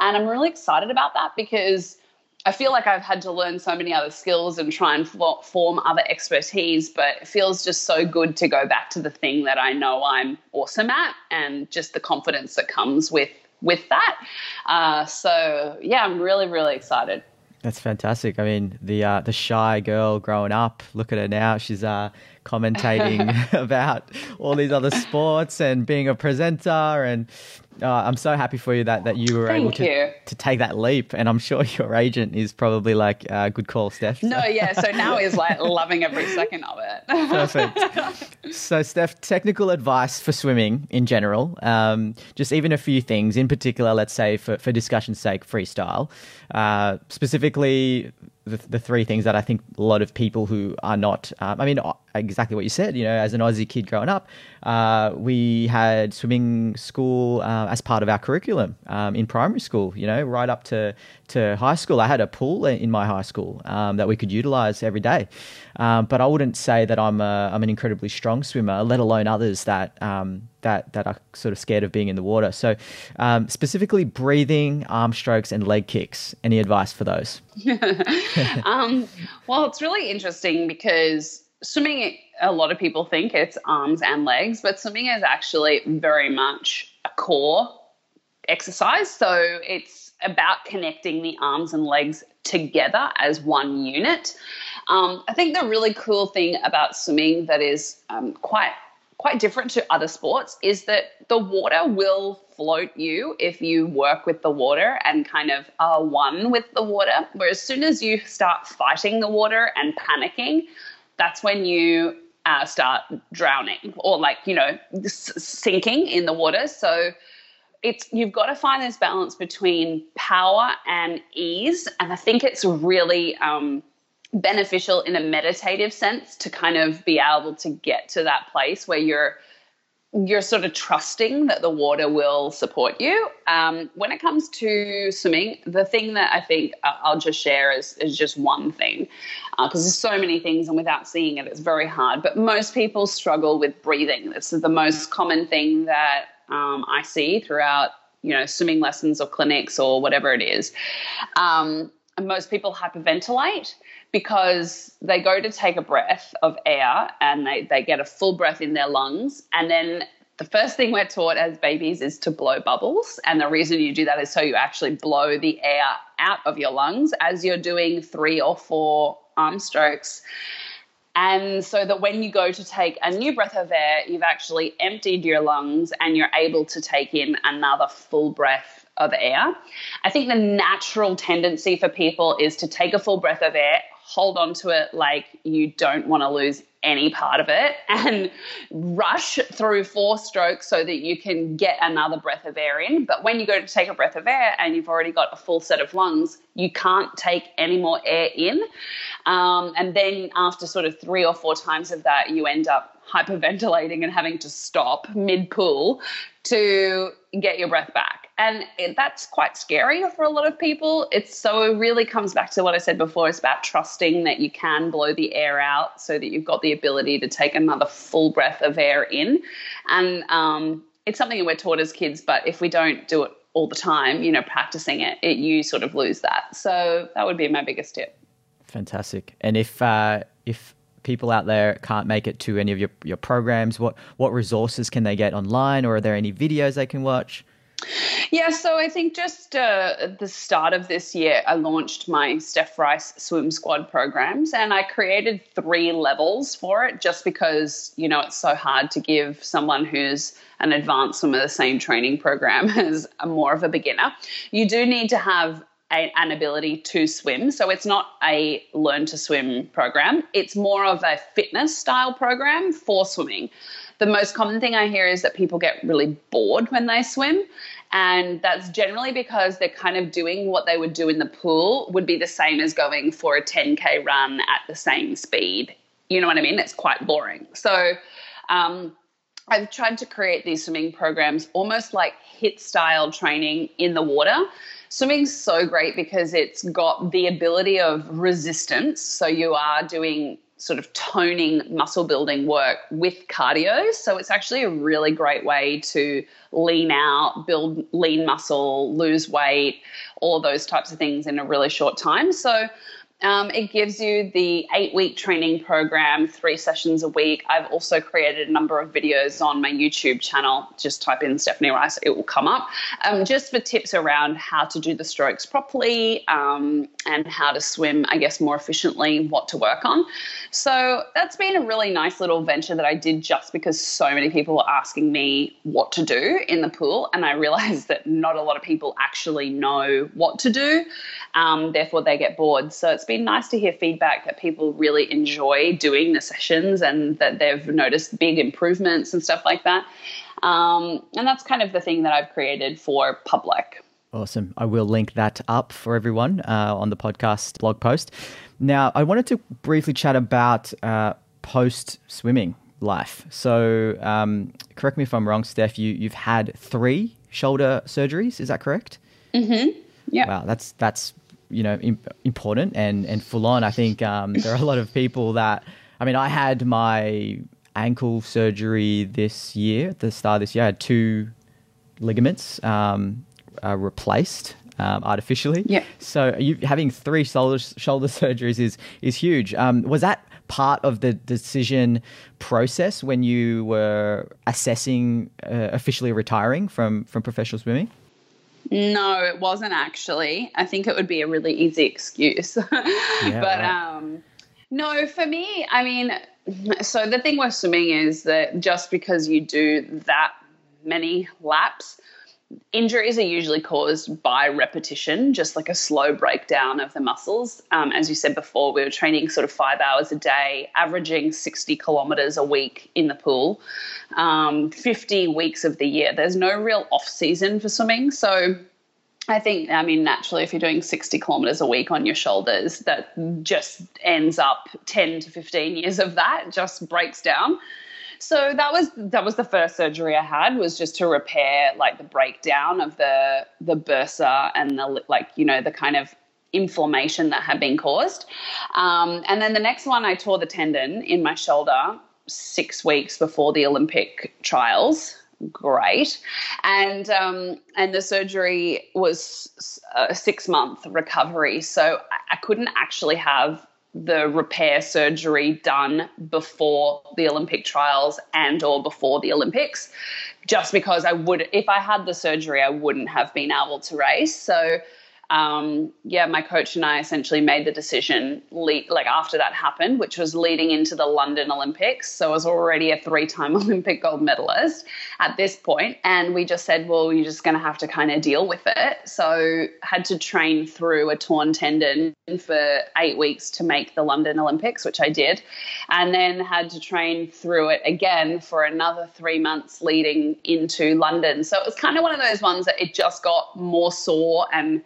Speaker 2: And I'm really excited about that because I feel like I've had to learn so many other skills and try and form other expertise, but it feels just so good to go back to the thing that I know I'm awesome at and just the confidence that comes with with that. Uh, so yeah, I'm really really excited.
Speaker 1: That's fantastic. I mean, the uh, the shy girl growing up. Look at her now. She's uh, commentating about all these other sports and being a presenter. And uh, I'm so happy for you that, that you were
Speaker 2: Thank
Speaker 1: able to,
Speaker 2: you.
Speaker 1: to take that leap. And I'm sure your agent is probably like, uh, good call, Steph.
Speaker 2: No, yeah. So now he's like loving every second of it.
Speaker 1: Perfect. so, Steph, technical advice for swimming in general, um, just even a few things in particular, let's say for, for discussion's sake, freestyle. Uh, specifically, the, the three things that I think a lot of people who are not, um, I mean, exactly what you said, you know, as an Aussie kid growing up, uh, we had swimming school uh, as part of our curriculum um, in primary school, you know, right up to, to high school. I had a pool in my high school um, that we could utilize every day. Um, but I wouldn't say that I'm, a, I'm an incredibly strong swimmer, let alone others that, um, that, that are sort of scared of being in the water. So, um, specifically, breathing, arm strokes, and leg kicks. Any advice for those?
Speaker 2: um, well, it's really interesting because swimming, a lot of people think it's arms and legs, but swimming is actually very much a core exercise. So it's about connecting the arms and legs together as one unit. Um, I think the really cool thing about swimming that is um, quite quite different to other sports is that the water will float you if you work with the water and kind of are one with the water. Whereas as soon as you start fighting the water and panicking, that's when you uh, start drowning or like you know sinking in the water. So it's you've got to find this balance between power and ease, and I think it's really um, beneficial in a meditative sense to kind of be able to get to that place where you're you're sort of trusting that the water will support you. Um, when it comes to swimming, the thing that I think I'll just share is, is just one thing, because uh, there's so many things, and without seeing it, it's very hard. But most people struggle with breathing. This is the most common thing that um, I see throughout, you know, swimming lessons or clinics or whatever it is. Um, and most people hyperventilate because they go to take a breath of air and they, they get a full breath in their lungs. And then the first thing we're taught as babies is to blow bubbles. And the reason you do that is so you actually blow the air out of your lungs as you're doing three or four arm strokes. And so that when you go to take a new breath of air, you've actually emptied your lungs and you're able to take in another full breath of air. I think the natural tendency for people is to take a full breath of air, hold on to it like you don't want to lose any part of it and rush through four strokes so that you can get another breath of air in. But when you go to take a breath of air and you've already got a full set of lungs, you can't take any more air in. Um, and then after sort of three or four times of that, you end up hyperventilating and having to stop mid pool to get your breath back and it, that's quite scary for a lot of people. It's so it really comes back to what I said before. It's about trusting that you can blow the air out, so that you've got the ability to take another full breath of air in, and um, it's something that we're taught as kids. But if we don't do it all the time, you know, practicing it, it you sort of lose that. So that would be my biggest tip.
Speaker 1: Fantastic. And if uh, if people out there can't make it to any of your, your programs, what what resources can they get online, or are there any videos they can watch?
Speaker 2: Yeah, so I think just uh, the start of this year, I launched my Steph Rice Swim Squad programs and I created three levels for it just because, you know, it's so hard to give someone who's an advanced swimmer the same training program as a more of a beginner. You do need to have a, an ability to swim. So it's not a learn to swim program, it's more of a fitness style program for swimming the most common thing I hear is that people get really bored when they swim. And that's generally because they're kind of doing what they would do in the pool, would be the same as going for a 10K run at the same speed. You know what I mean? It's quite boring. So, um, I've tried to create these swimming programs almost like HIIT style training in the water. Swimming's so great because it's got the ability of resistance. So you are doing sort of toning muscle building work with cardio. So it's actually a really great way to lean out, build lean muscle, lose weight, all those types of things in a really short time. So um, it gives you the eight week training program, three sessions a week. I've also created a number of videos on my YouTube channel. Just type in Stephanie Rice, it will come up. Um, just for tips around how to do the strokes properly um, and how to swim, I guess, more efficiently, what to work on. So that's been a really nice little venture that I did just because so many people were asking me what to do in the pool. And I realized that not a lot of people actually know what to do. Um, therefore, they get bored. So it's been nice to hear feedback that people really enjoy doing the sessions and that they've noticed big improvements and stuff like that. Um, and that's kind of the thing that I've created for public.
Speaker 1: Awesome. I will link that up for everyone uh, on the podcast blog post. Now, I wanted to briefly chat about uh, post swimming life. So, um, correct me if I'm wrong, Steph. You you've had three shoulder surgeries. Is that correct?
Speaker 2: Mm-hmm. Yeah.
Speaker 1: Wow, that's that's you know imp- important and and full on. I think um, there are a lot of people that. I mean, I had my ankle surgery this year at the start of this year. I had two ligaments um, uh, replaced um, artificially.
Speaker 2: Yeah.
Speaker 1: So you having three shoulder shoulder surgeries is is huge. Um, was that part of the decision process when you were assessing uh, officially retiring from from professional swimming?
Speaker 2: No, it wasn't actually. I think it would be a really easy excuse. yeah, but um, no, for me, I mean, so the thing with swimming is that just because you do that many laps, injuries are usually caused by repetition, just like a slow breakdown of the muscles. Um, as you said before, we were training sort of five hours a day, averaging 60 kilometers a week in the pool um, 50 weeks of the year. There's no real off season for swimming. So I think, I mean, naturally, if you're doing 60 kilometers a week on your shoulders, that just ends up 10 to 15 years of that just breaks down. So that was that was the first surgery I had was just to repair like the breakdown of the the bursa and the like you know the kind of inflammation that had been caused. Um, and then the next one I tore the tendon in my shoulder six weeks before the Olympic trials. Great, and um, and the surgery was a six month recovery, so I couldn't actually have the repair surgery done before the Olympic trials and or before the Olympics just because I would if I had the surgery I wouldn't have been able to race. So um, yeah, my coach and I essentially made the decision, le- like after that happened, which was leading into the London Olympics. So I was already a three time Olympic gold medalist at this point, And we just said, well, you're just going to have to kind of deal with it. So had to train through a torn tendon for eight weeks to make the London Olympics, which I did. And then had to train through it again for another three months leading into London. So it was kind of one of those ones that it just got more sore and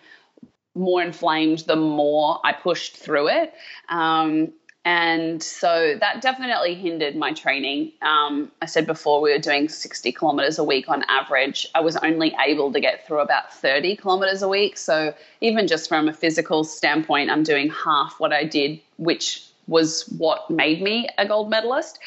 Speaker 2: more inflamed the more I pushed through it. Um, and so that definitely hindered my training. Um, I said before we were doing 60 kilometers a week on average. I was only able to get through about 30 kilometers a week. So even just from a physical standpoint, I'm doing half what I did, which was what made me a gold medalist.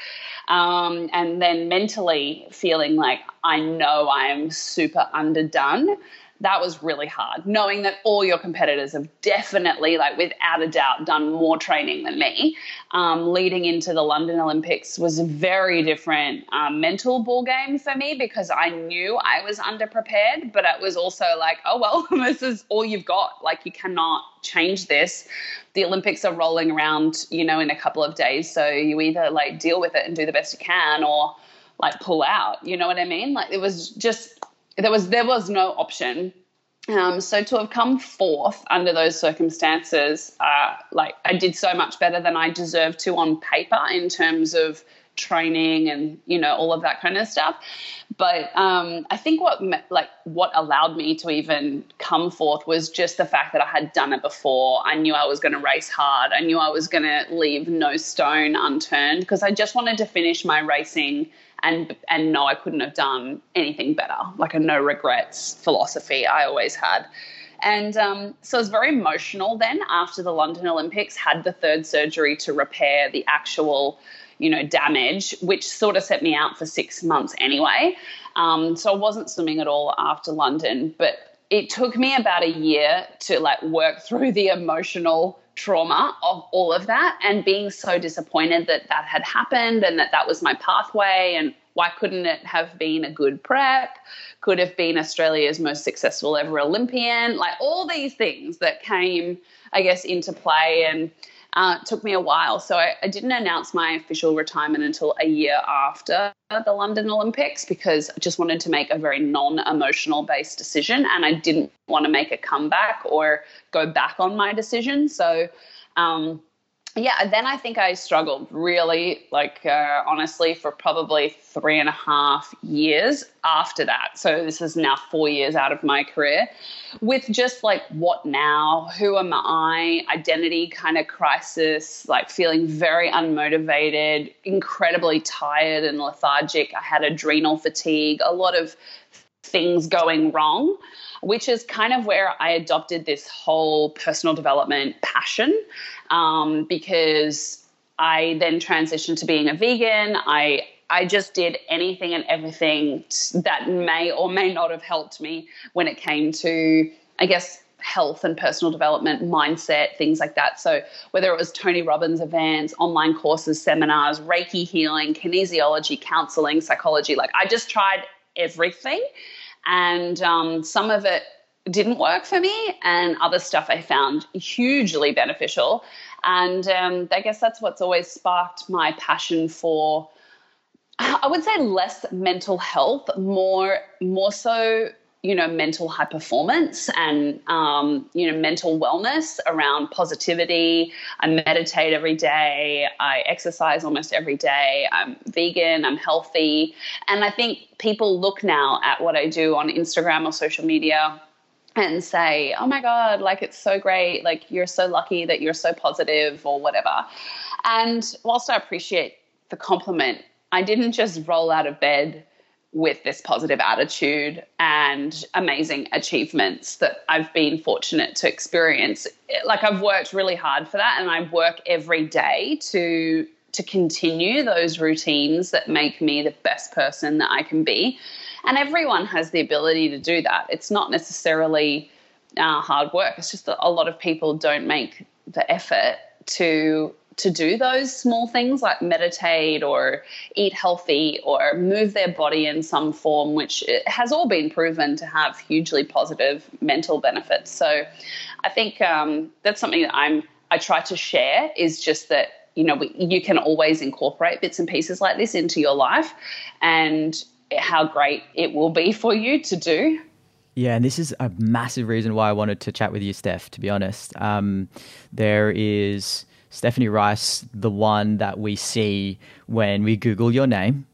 Speaker 2: Um, and then mentally feeling like I know I am super underdone that was really hard. Knowing that all your competitors have definitely like without a doubt done more training than me um, leading into the london olympics was a very different um, mental ball game for me because i knew i was underprepared but it was also like oh well this is all you've got. Like you cannot change this. The olympics are rolling around you know in a couple of days so you either like deal with it and do the best you can or like pull out. You know what i mean? Like it was just there was there was no option. Um, so to have come fourth under those circumstances, uh, like I did so much better than I deserved to on paper in terms of training and you know all of that kind of stuff. But um, I think what like what allowed me to even come fourth was just the fact that I had done it before. I knew I was going to race hard. I knew I was going to leave no stone unturned because I just wanted to finish my racing and and no, I couldn't have done anything better. Like a no regrets philosophy I always had. And um, so it was very emotional then after the London Olympics, had the third surgery to repair the actual, you know, damage, which sort of set me out for six months anyway. Um, so I wasn't swimming at all after London, but it took me about a year to like work through the emotional trauma of all of that and being so disappointed that that had happened and that that was my pathway and why couldn't it have been a good prep? Could have been australia's most successful ever olympian? Like all these things that came i guess into play and uh, it took me a while. So I, I, didn't announce my official retirement until a year after the London Olympics because I just wanted to make a very non emotional based decision and I didn't want to make a comeback or go back on my decision. So, um, yeah, then I think I struggled really, like uh, honestly, for probably three and a half years after that. So this is now four years out of my career with just like what now? Who am I? Identity kind of crisis, like feeling very unmotivated, incredibly tired and lethargic. I had adrenal fatigue, a lot of things going wrong which is kind of where I adopted this whole personal development passion um, because I then transitioned to being a vegan. I I just did anything and everything that may or may not have helped me when it came to, I guess, health and personal development, mindset, things like that. So, whether it was Tony Robbins events, online courses, seminars, Reiki healing, kinesiology, counseling, psychology, like I just tried everything. And um, some of it didn't work for me, and other stuff I found hugely beneficial. And um, I guess that's what's always sparked my passion for. I would say less mental health, more more so you know mental high performance and um, you know mental wellness around positivity i meditate every day i exercise almost every day i'm vegan i'm healthy and i think people look now at what i do on instagram or social media and say, oh my God, like it's so great. Like you're so lucky that you're so positive or whatever. And whilst I appreciate the compliment, I didn't just roll out of bed with this positive attitude and amazing achievements that I've been fortunate to experience. Like I've worked really hard for that and I work every day to to continue those routines that make me the best person that I can be. And everyone has the ability to do that. It's not necessarily uh, hard work. It's just that a lot of people don't make the effort to to do those small things like meditate or eat healthy or move their body in some form, which has all been proven to have hugely positive mental benefits. So I think um, that's something that I'm I try to share is just that you know we, you can always incorporate bits and pieces like this into your life, and how great it will be for you to do.
Speaker 1: Yeah, and this is a massive reason why I wanted to chat with you, Steph. To be honest, um, there is Stephanie Rice, the one that we see when we Google your name,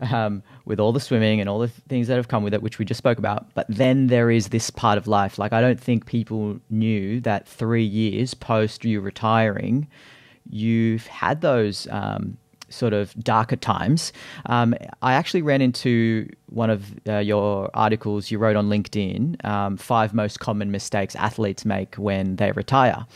Speaker 1: um, with all the swimming and all the things that have come with it, which we just spoke about. But then there is this part of life. Like, I don't think people knew that three years post you retiring, you've had those um, sort of darker times. Um, I actually ran into one of uh, your articles you wrote on LinkedIn um, five most common mistakes athletes make when they retire.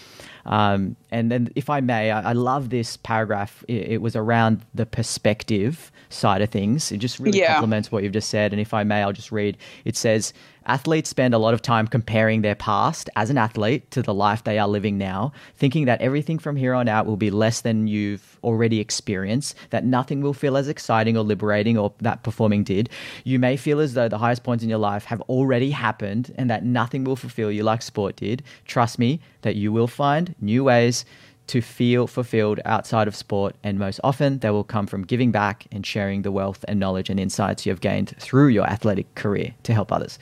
Speaker 1: Um, and then, if I may, I, I love this paragraph. It, it, was around the perspective side of things. It just really yeah. complements what you've just said. And if I may, I'll just read. It says, Athletes spend a lot of time comparing their past as an athlete to the life they are living now, thinking that everything from here on out will be less than you've already experienced, that nothing will feel as exciting or liberating or that performing did. You may feel as though the highest points in your life have already happened and that nothing will fulfill you like sport did. Trust me that you will find new ways to feel fulfilled outside of sport, and most often they will come from giving back and sharing the wealth and knowledge and insights you have gained through your athletic career to help others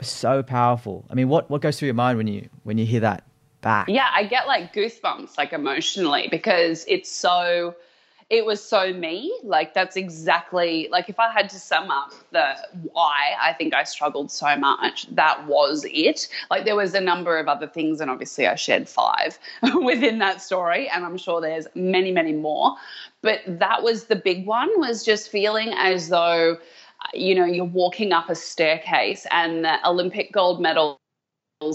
Speaker 1: so powerful. I mean, what what goes through your mind when you when you hear that back?
Speaker 2: Yeah, I get like goosebumps, like emotionally, because it's so. It was so me. Like that's exactly like if I had to sum up the why I think I struggled so much, that was it. Like there was a number of other things, and obviously I shared five within that story, and I'm sure there's many, many more. But that was the big one. Was just feeling as though you know, you're walking up a staircase and the Olympic gold medals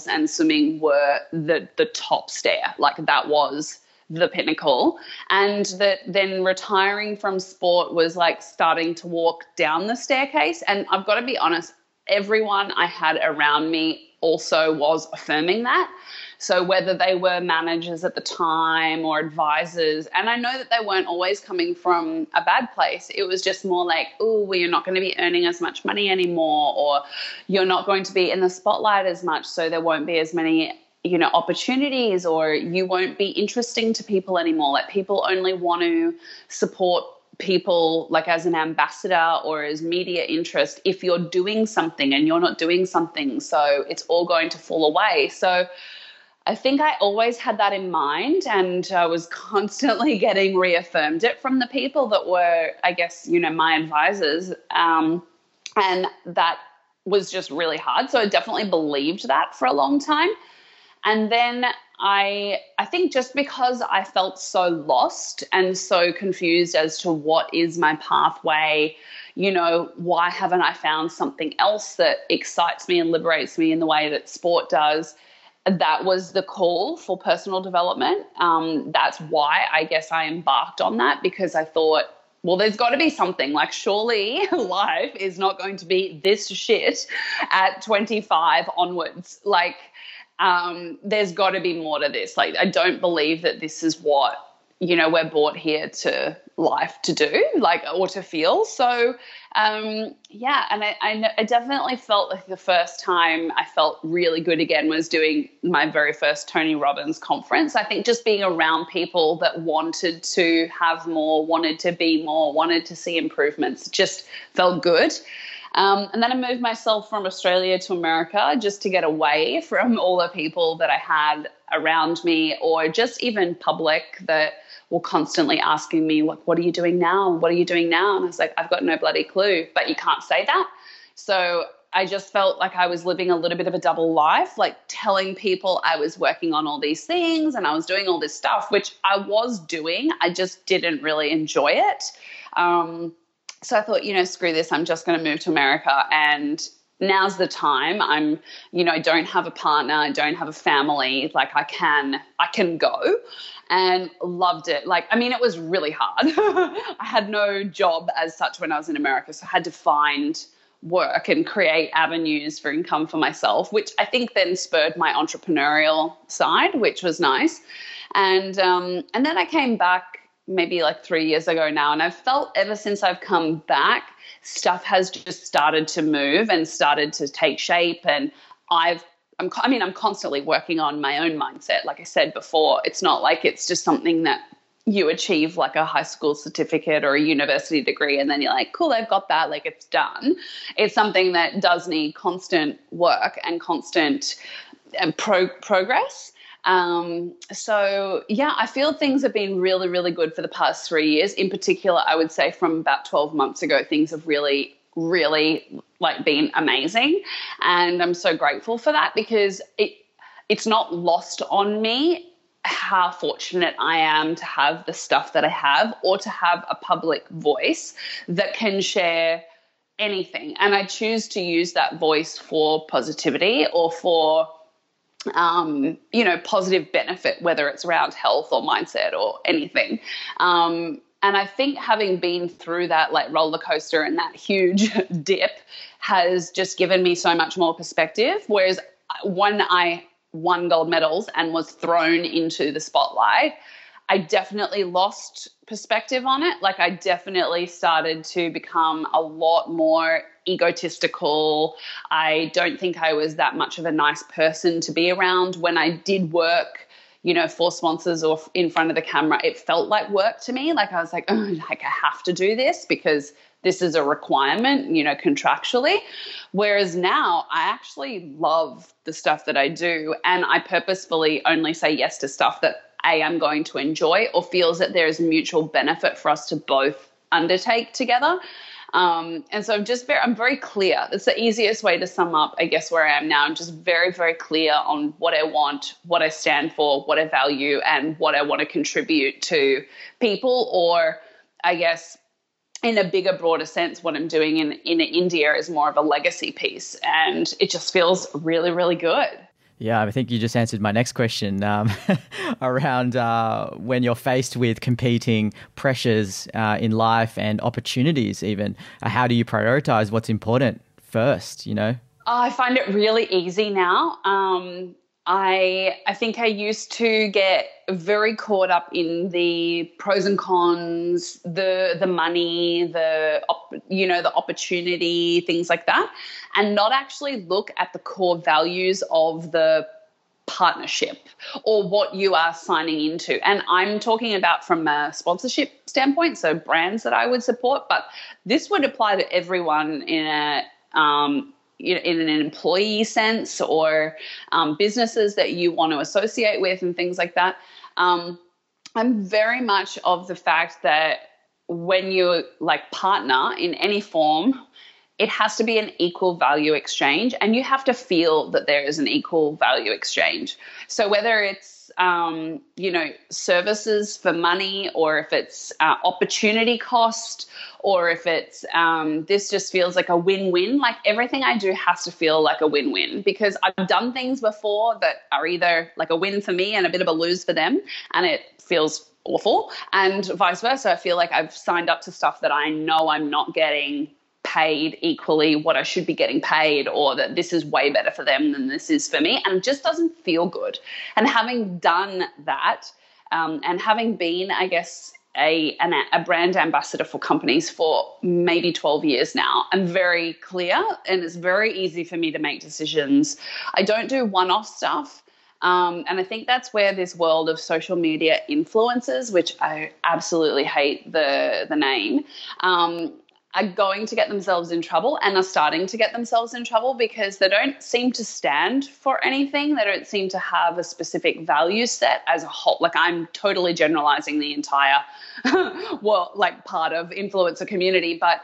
Speaker 2: and swimming were the the top stair. Like that was the pinnacle. And that then retiring from sport was like starting to walk down the staircase. And I've got to be honest, everyone I had around me also was affirming that. So whether they were managers at the time or advisors, and I know that they weren't always coming from a bad place. It was just more like, oh, well, you're not going to be earning as much money anymore, or you're not going to be in the spotlight as much, so there won't be as many you know opportunities or you won't be interesting to people anymore. Like people only want to support people like as an ambassador or as media interest if you're doing something and you're not doing something. So it's all going to fall away. So I think I always had that in mind and I was constantly getting reaffirmed it from the people that were, I guess, you know, my advisors. Um, and that was just really hard. So I definitely believed that for a long time. And then I I think just because I felt so lost and so confused as to what is my pathway, you know, why haven't I found something else that excites me and liberates me in the way that sport does? That was the call for personal development. Um, that's why I guess I embarked on that because I thought, well, there's got to be something. Like, surely life is not going to be this shit at 25 onwards. Like, um, there's got to be more to this. Like, I don't believe that this is what you know we're brought here to life to do like or to feel. So um, yeah and I, I, I, definitely felt like the first time i felt really good again was doing my very first tony robbins conference. I think just being around people that wanted to have more wanted to be more wanted to see improvements just felt good. Um, and then I moved myself from Australia to America just to get away from all the people that I had around me, or just even public that were constantly asking me, like, what are you doing now? What are you doing now? And I was like, I've got no bloody clue, but you can't say that. So I just felt like I was living a little bit of a double life, like telling people I was working on all these things and I was doing all this stuff, which I was doing. I just didn't really enjoy it. Um, so I thought, you know, screw this. I'm just going to move to America and now's the time. I'm you know don't have a partner i don't have a family. Like i can i can go. And loved it. Like i mean it was really hard. I had no job as such when i was in america so i had to find work and create avenues for income for myself which i think then spurred my entrepreneurial side which was nice. And um, and then I came back maybe like three years ago now, and I've felt ever since I've come back, stuff has just started to move and started to take shape, and I've I'm, I mean, I'm constantly working on my own mindset. Like I said before, it's not like it's just something that you achieve like a high school certificate or a university degree and then you're like cool i've got that like it's done it's something that does need constant work and constant uh, pro- progress um, so yeah i feel things have been really really good for the past three years in particular i would say from about 12 months ago things have really really like been amazing and i'm so grateful for that because it it's not lost on me how fortunate I am to have the stuff that I have or to have a public voice that can share anything. And I choose to use that voice for positivity or for, um, you know, positive benefit, whether it's around health or mindset or anything. Um, and I think having been through that like roller coaster and that huge dip has just given me so much more perspective. Whereas when I won gold medals and was thrown into the spotlight, I definitely lost perspective on it. Like, I definitely started to become a lot more egotistical. I don't think I was that much of a nice person to be around. When I did work, you know, for sponsors or in front of the camera, it felt like work to me. Like, I was like, oh, like I have to do this because this is a requirement, you know, contractually. Whereas now I actually love the stuff that I do and I purposefully only say yes to stuff that A, I'm going to enjoy or feels that there is mutual benefit for us to both undertake together. Um, and so I'm just very, I'm very clear. That's the easiest way to sum up, I guess, where I am now. I'm just very, very clear on what I want, what I stand for, what I value, and what I want to contribute to people, or I guess in a bigger, broader sense, what I'm doing in, in India is more of a legacy piece. And it just feels really, really good.
Speaker 1: Yeah, I think you just answered my next question um, around uh, when you're faced with competing pressures uh, in life and opportunities, even. Uh, how do you prioritize what's important first, you know?
Speaker 2: I find it really easy now. Um, I I think I used to get very caught up in the pros and cons, the the money, the op, you know the opportunity, things like that, and not actually look at the core values of the partnership or what you are signing into. And I'm talking about from a sponsorship standpoint, so brands that I would support, but this would apply to everyone in a um, in an employee sense or um, businesses that you want to associate with and things like that. Um, I'm very much of the fact that when you like partner in any form, it has to be an equal value exchange and you have to feel that there is an equal value exchange. So whether it's um, you know, services for money, or if it's uh, opportunity cost, or if it's um, this just feels like a win win. Like everything I do has to feel like a win win because I've done things before that are either like a win for me and a bit of a lose for them, and it feels awful. And vice versa, I feel like I've signed up to stuff that I know I'm not getting paid equally what I should be getting paid, or that this is way better for them than this is for me. And it just doesn't feel good. And having done that, um, and having been, I guess, a, an, a brand ambassador for companies for maybe 12 years now. I'm very clear and it's very easy for me to make decisions. I don't do one off stuff. Um, and I think that's where this world of social media influencers, which I absolutely hate the the name, um, are going to get themselves in trouble and are starting to get themselves in trouble because they don't seem to stand for anything. They don't seem to have a specific value set as a whole. Like I'm totally generalizing the entire, well, like part of influencer community, but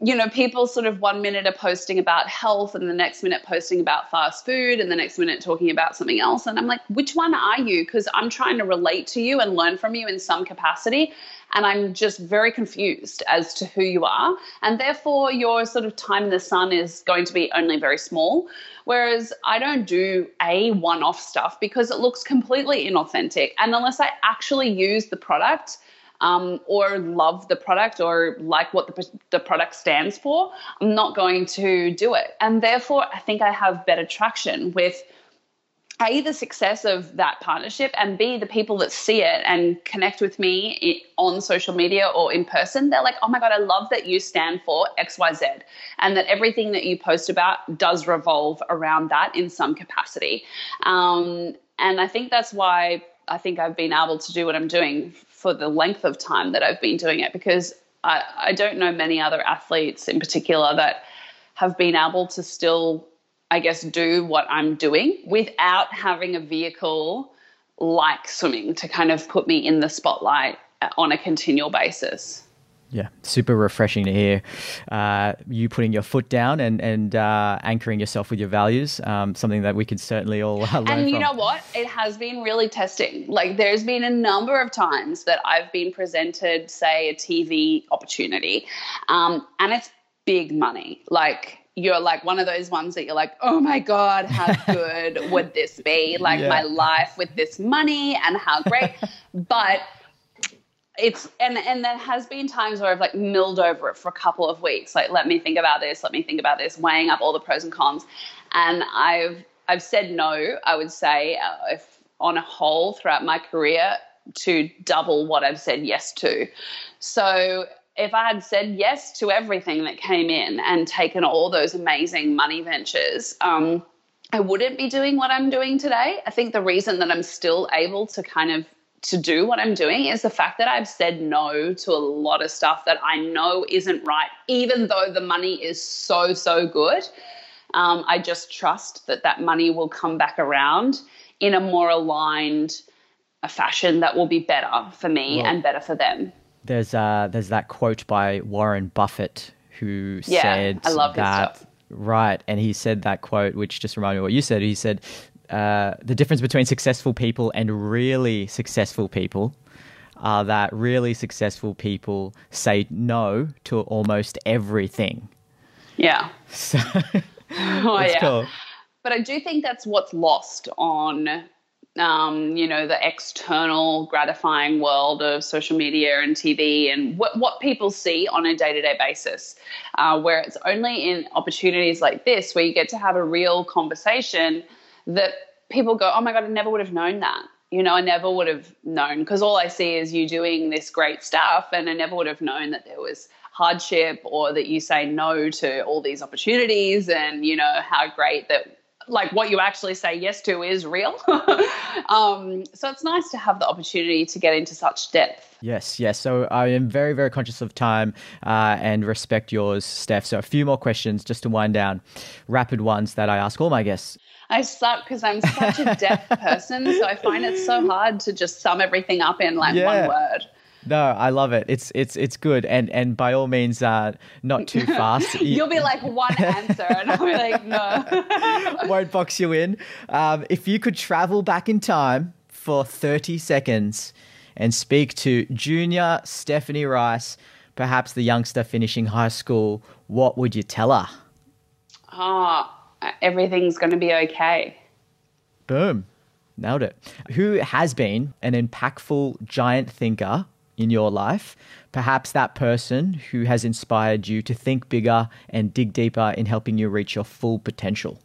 Speaker 2: you know, people sort of one minute are posting about health and the next minute posting about fast food and the next minute talking about something else. And I'm like, which one are you? Because I'm trying to relate to you and learn from you in some capacity. And I'm just very confused as to who you are. And therefore, your sort of time in the sun is going to be only very small. Whereas I don't do a one off stuff because it looks completely inauthentic. And unless I actually use the product, um, or love the product or like what the, the product stands for, I'm not going to do it. And therefore, I think I have better traction with a the success of that partnership and b the people that see it and connect with me on social media or in person they're like oh my god i love that you stand for xyz and that everything that you post about does revolve around that in some capacity um, and i think that's why i think i've been able to do what i'm doing for the length of time that i've been doing it because I, I don't know many other athletes in particular that have been able to still I guess, do what I'm doing without having a vehicle like swimming to kind of put me in the spotlight on a continual basis.
Speaker 1: Yeah, super refreshing to hear uh, you putting your foot down and and uh, anchoring yourself with your values. Um, something that we can certainly all uh, learn.
Speaker 2: And you
Speaker 1: from.
Speaker 2: know what? It has been really testing. Like, there's been a number of times that I've been presented, say, a TV opportunity, um, and it's big money. Like, you're like one of those ones that you're like, oh my God, how good would this be? Like yeah. my life with this money and how great. but it's and and there has been times where I've like milled over it for a couple of weeks. Like, let me think about this, let me think about this, weighing up all the pros and cons. And I've I've said no, I would say, uh, if on a whole throughout my career to double what I've said yes to. So if I had said yes to everything that came in and taken all those amazing money ventures, um, I wouldn't be doing what I'm doing today. I think the reason that I'm still able to kind of to do what I'm doing is the fact that I've said no to a lot of stuff that I know isn't right, even though the money is so so good. Um, I just trust that that money will come back around in a more aligned a fashion that will be better for me and better for them
Speaker 1: there's uh, there's that quote by Warren Buffett who
Speaker 2: yeah,
Speaker 1: said
Speaker 2: I love
Speaker 1: that right, and he said that quote, which just reminded me of what you said. He said uh, the difference between successful people and really successful people are that really successful people say no to almost everything.
Speaker 2: Yeah.
Speaker 1: So
Speaker 2: oh, yeah. Cool. But I do think that's what's lost on um, you know, the external gratifying world of social media and TV and what, what people see on a day to day basis. Uh, where it's only in opportunities like this where you get to have a real conversation that people go, oh my God, I never would have known that. You know, I never would have known because all I see is you doing this great stuff, and I never would have known that there was hardship or that you say no to all these opportunities and you know how great that like what you actually say yes to is real. um, so it's nice to have the opportunity to get into such depth.
Speaker 1: Yes, yes. So I am very, very conscious of time uh, and respect yours, Steph. So a few more questions just to wind down, rapid ones that I ask all my guests.
Speaker 2: I suck because I'm such a deaf person, so I find it so hard to just sum everything up in like yeah. one word.
Speaker 1: No, I love it. It's it's it's good, and and by all means, uh, not too fast.
Speaker 2: You'll be like one answer, and I'll be like, no.
Speaker 1: Won't box you in. Um, if you could travel back in time for thirty seconds and speak to junior Stephanie Rice, perhaps the youngster finishing high school, what would you tell her?
Speaker 2: Ah, oh, everything's going to be okay.
Speaker 1: Boom. Nailed it. Who has been an impactful giant thinker in your life, perhaps that person who has inspired you to think bigger and dig deeper in helping you reach your full potential?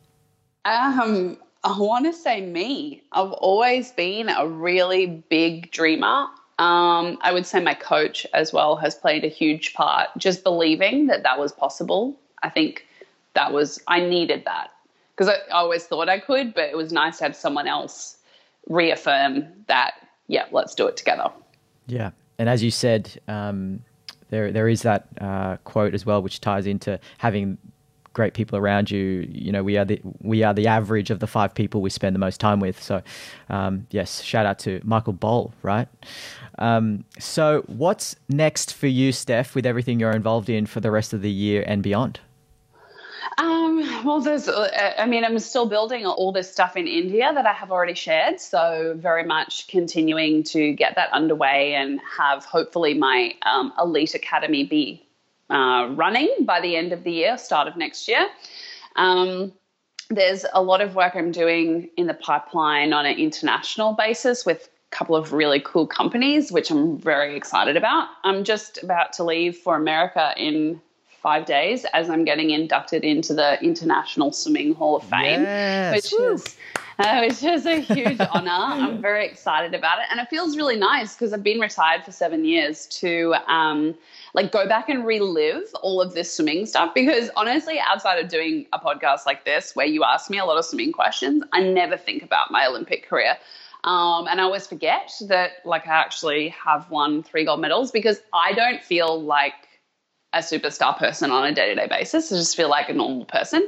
Speaker 2: Um, I want to say me. I've always been a really big dreamer. Um, I would say my coach as well has played a huge part. Just believing that that was possible. I think that was I needed that because I always thought I could, but it was nice to have someone else reaffirm that. Yeah, let's do it together.
Speaker 1: Yeah, and as you said, um, there there is that uh, quote as well, which ties into having great people around you. You know, we are the we are the average of the five people we spend the most time with. So, um, yes, shout out to Michael Bohl, right? Um, so, what's next for you, Steph, with everything you're involved in for the rest of the year and beyond?
Speaker 2: Um, well, there's, uh, I mean, I'm still building all this stuff in India that I have already shared. So, very much continuing to get that underway and have hopefully my um, Elite Academy be uh, running by the end of the year, start of next year. Um, there's a lot of work I'm doing in the pipeline on an international basis with a couple of really cool companies, which I'm very excited about. I'm just about to leave for America in five days as I'm getting inducted into the International Swimming Hall of Fame,
Speaker 1: Yes.
Speaker 2: which
Speaker 1: Woo.
Speaker 2: is uh, which is a huge honor. I'm very excited about it, and it feels really nice because I've been retired for seven years to um, like go back and relive all of this swimming stuff. Because honestly, outside of doing a podcast like this, where you ask me a lot of swimming questions, I never think about my Olympic career. Um, and I always forget that like I actually have won three gold medals because I don't feel like a superstar person on a day to day basis. I just feel like a normal person.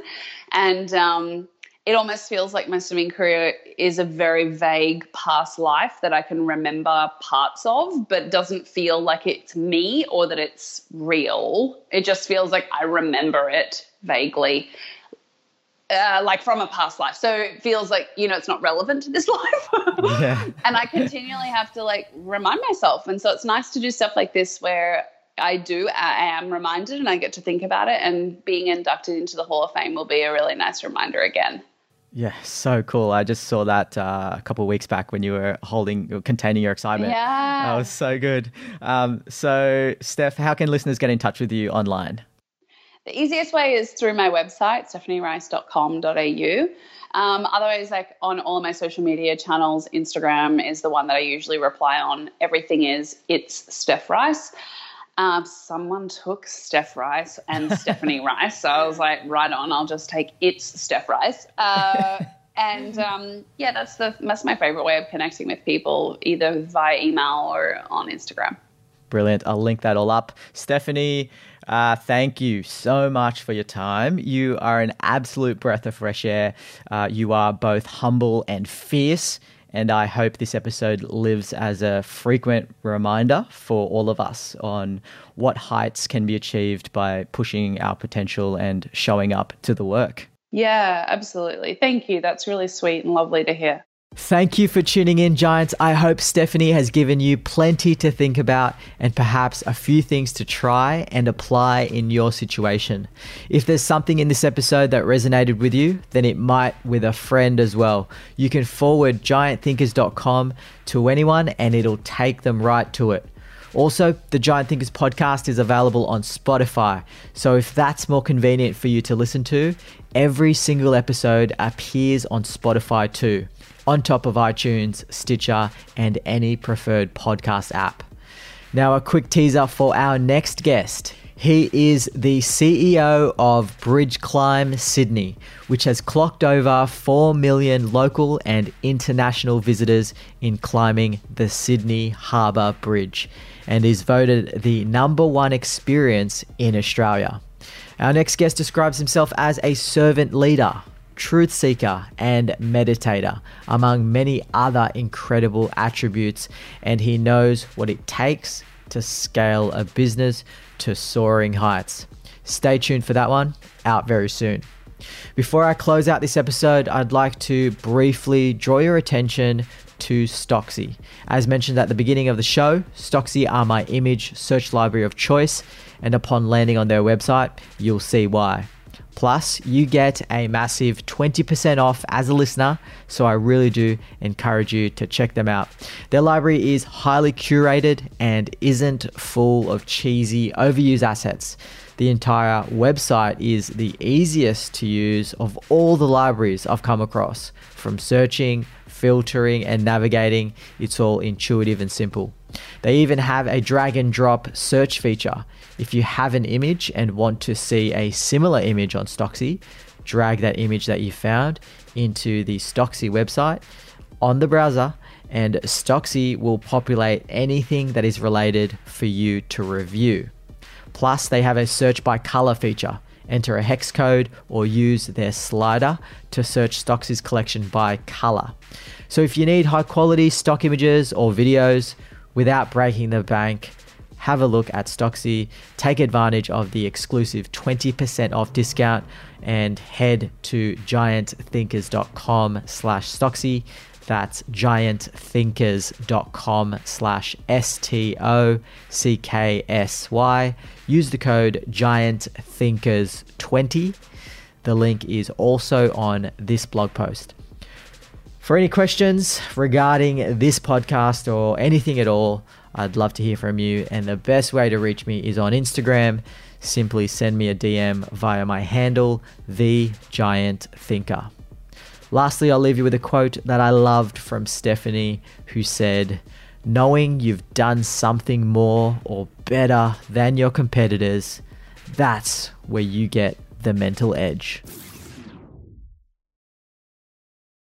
Speaker 2: And um, it almost feels like my swimming career is a very vague past life that I can remember parts of, but doesn't feel like it's me or that it's real. It just feels like I remember it vaguely. Uh, like from a past life. So it feels like, you know, it's not relevant to this life.
Speaker 1: Yeah.
Speaker 2: and I continually have to like remind myself. And so it's nice to do stuff like this where I do, I am reminded and I get to think about it. And being inducted into the Hall of Fame will be a really nice reminder again.
Speaker 1: Yeah, so cool. I just saw that uh, a couple of weeks back when you were holding, containing your excitement.
Speaker 2: Yeah.
Speaker 1: That was so good. Um, so, Steph, how can listeners get in touch with you online?
Speaker 2: The easiest way is through my website, stephanierice.com.au. Um, otherwise, like on all of my social media channels, Instagram is the one that I usually reply on. Everything is it's Steph Rice. Um, someone took Steph Rice and Stephanie Rice, so I was like, right on. I'll just take it's Steph Rice. Uh, and um, yeah, that's the that's my favorite way of connecting with people, either via email or on Instagram.
Speaker 1: Brilliant. I'll link that all up. Stephanie, uh, thank you so much for your time. You are an absolute breath of fresh air. Uh, you are both humble and fierce. And I hope this episode lives as a frequent reminder for all of us on what heights can be achieved by pushing our potential and showing up to the work.
Speaker 2: Yeah, absolutely. Thank you. That's really sweet and lovely to hear.
Speaker 1: Thank you for tuning in, Giants. I hope Stephanie has given you plenty to think about and perhaps a few things to try and apply in your situation. If there's something in this episode that resonated with you, then it might with a friend as well. You can forward giantthinkers.com to anyone and it'll take them right to it. Also, the Giant Thinkers podcast is available on Spotify. So if that's more convenient for you to listen to, every single episode appears on Spotify too, on top of iTunes, Stitcher, and any preferred podcast app. Now, a quick teaser for our next guest. He is the CEO of Bridge Climb Sydney, which has clocked over 4 million local and international visitors in climbing the Sydney Harbour Bridge and is voted the number one experience in Australia. Our next guest describes himself as a servant leader, truth seeker, and meditator, among many other incredible attributes, and he knows what it takes to scale a business to soaring heights. Stay tuned for that one, out very soon. Before I close out this episode, I'd like to briefly draw your attention to Stocksy. As mentioned at the beginning of the show, Stocksy are my image search library of choice, and upon landing on their website, you'll see why. Plus, you get a massive 20% off as a listener, so I really do encourage you to check them out. Their library is highly curated and isn't full of cheesy, overused assets. The entire website is the easiest to use of all the libraries I've come across. From searching, filtering, and navigating, it's all intuitive and simple. They even have a drag and drop search feature. If you have an image and want to see a similar image on Stocksy, drag that image that you found into the Stocksy website on the browser, and Stocksy will populate anything that is related for you to review. Plus, they have a search by color feature. Enter a hex code or use their slider to search Stocksy's collection by color. So, if you need high quality stock images or videos without breaking the bank, have a look at Stocksy, take advantage of the exclusive 20% off discount and head to giantthinkers.com slash Stocksy. That's giantthinkers.com slash S-T-O-C-K-S-Y. Use the code GIANTThinkers20. The link is also on this blog post. For any questions regarding this podcast or anything at all, I'd love to hear from you. And the best way to reach me is on Instagram. simply send me a DM via my handle, The Giant Thinker. Lastly, I'll leave you with a quote that I loved from Stephanie, who said, Knowing you've done something more or better than your competitors, that's where you get the mental edge.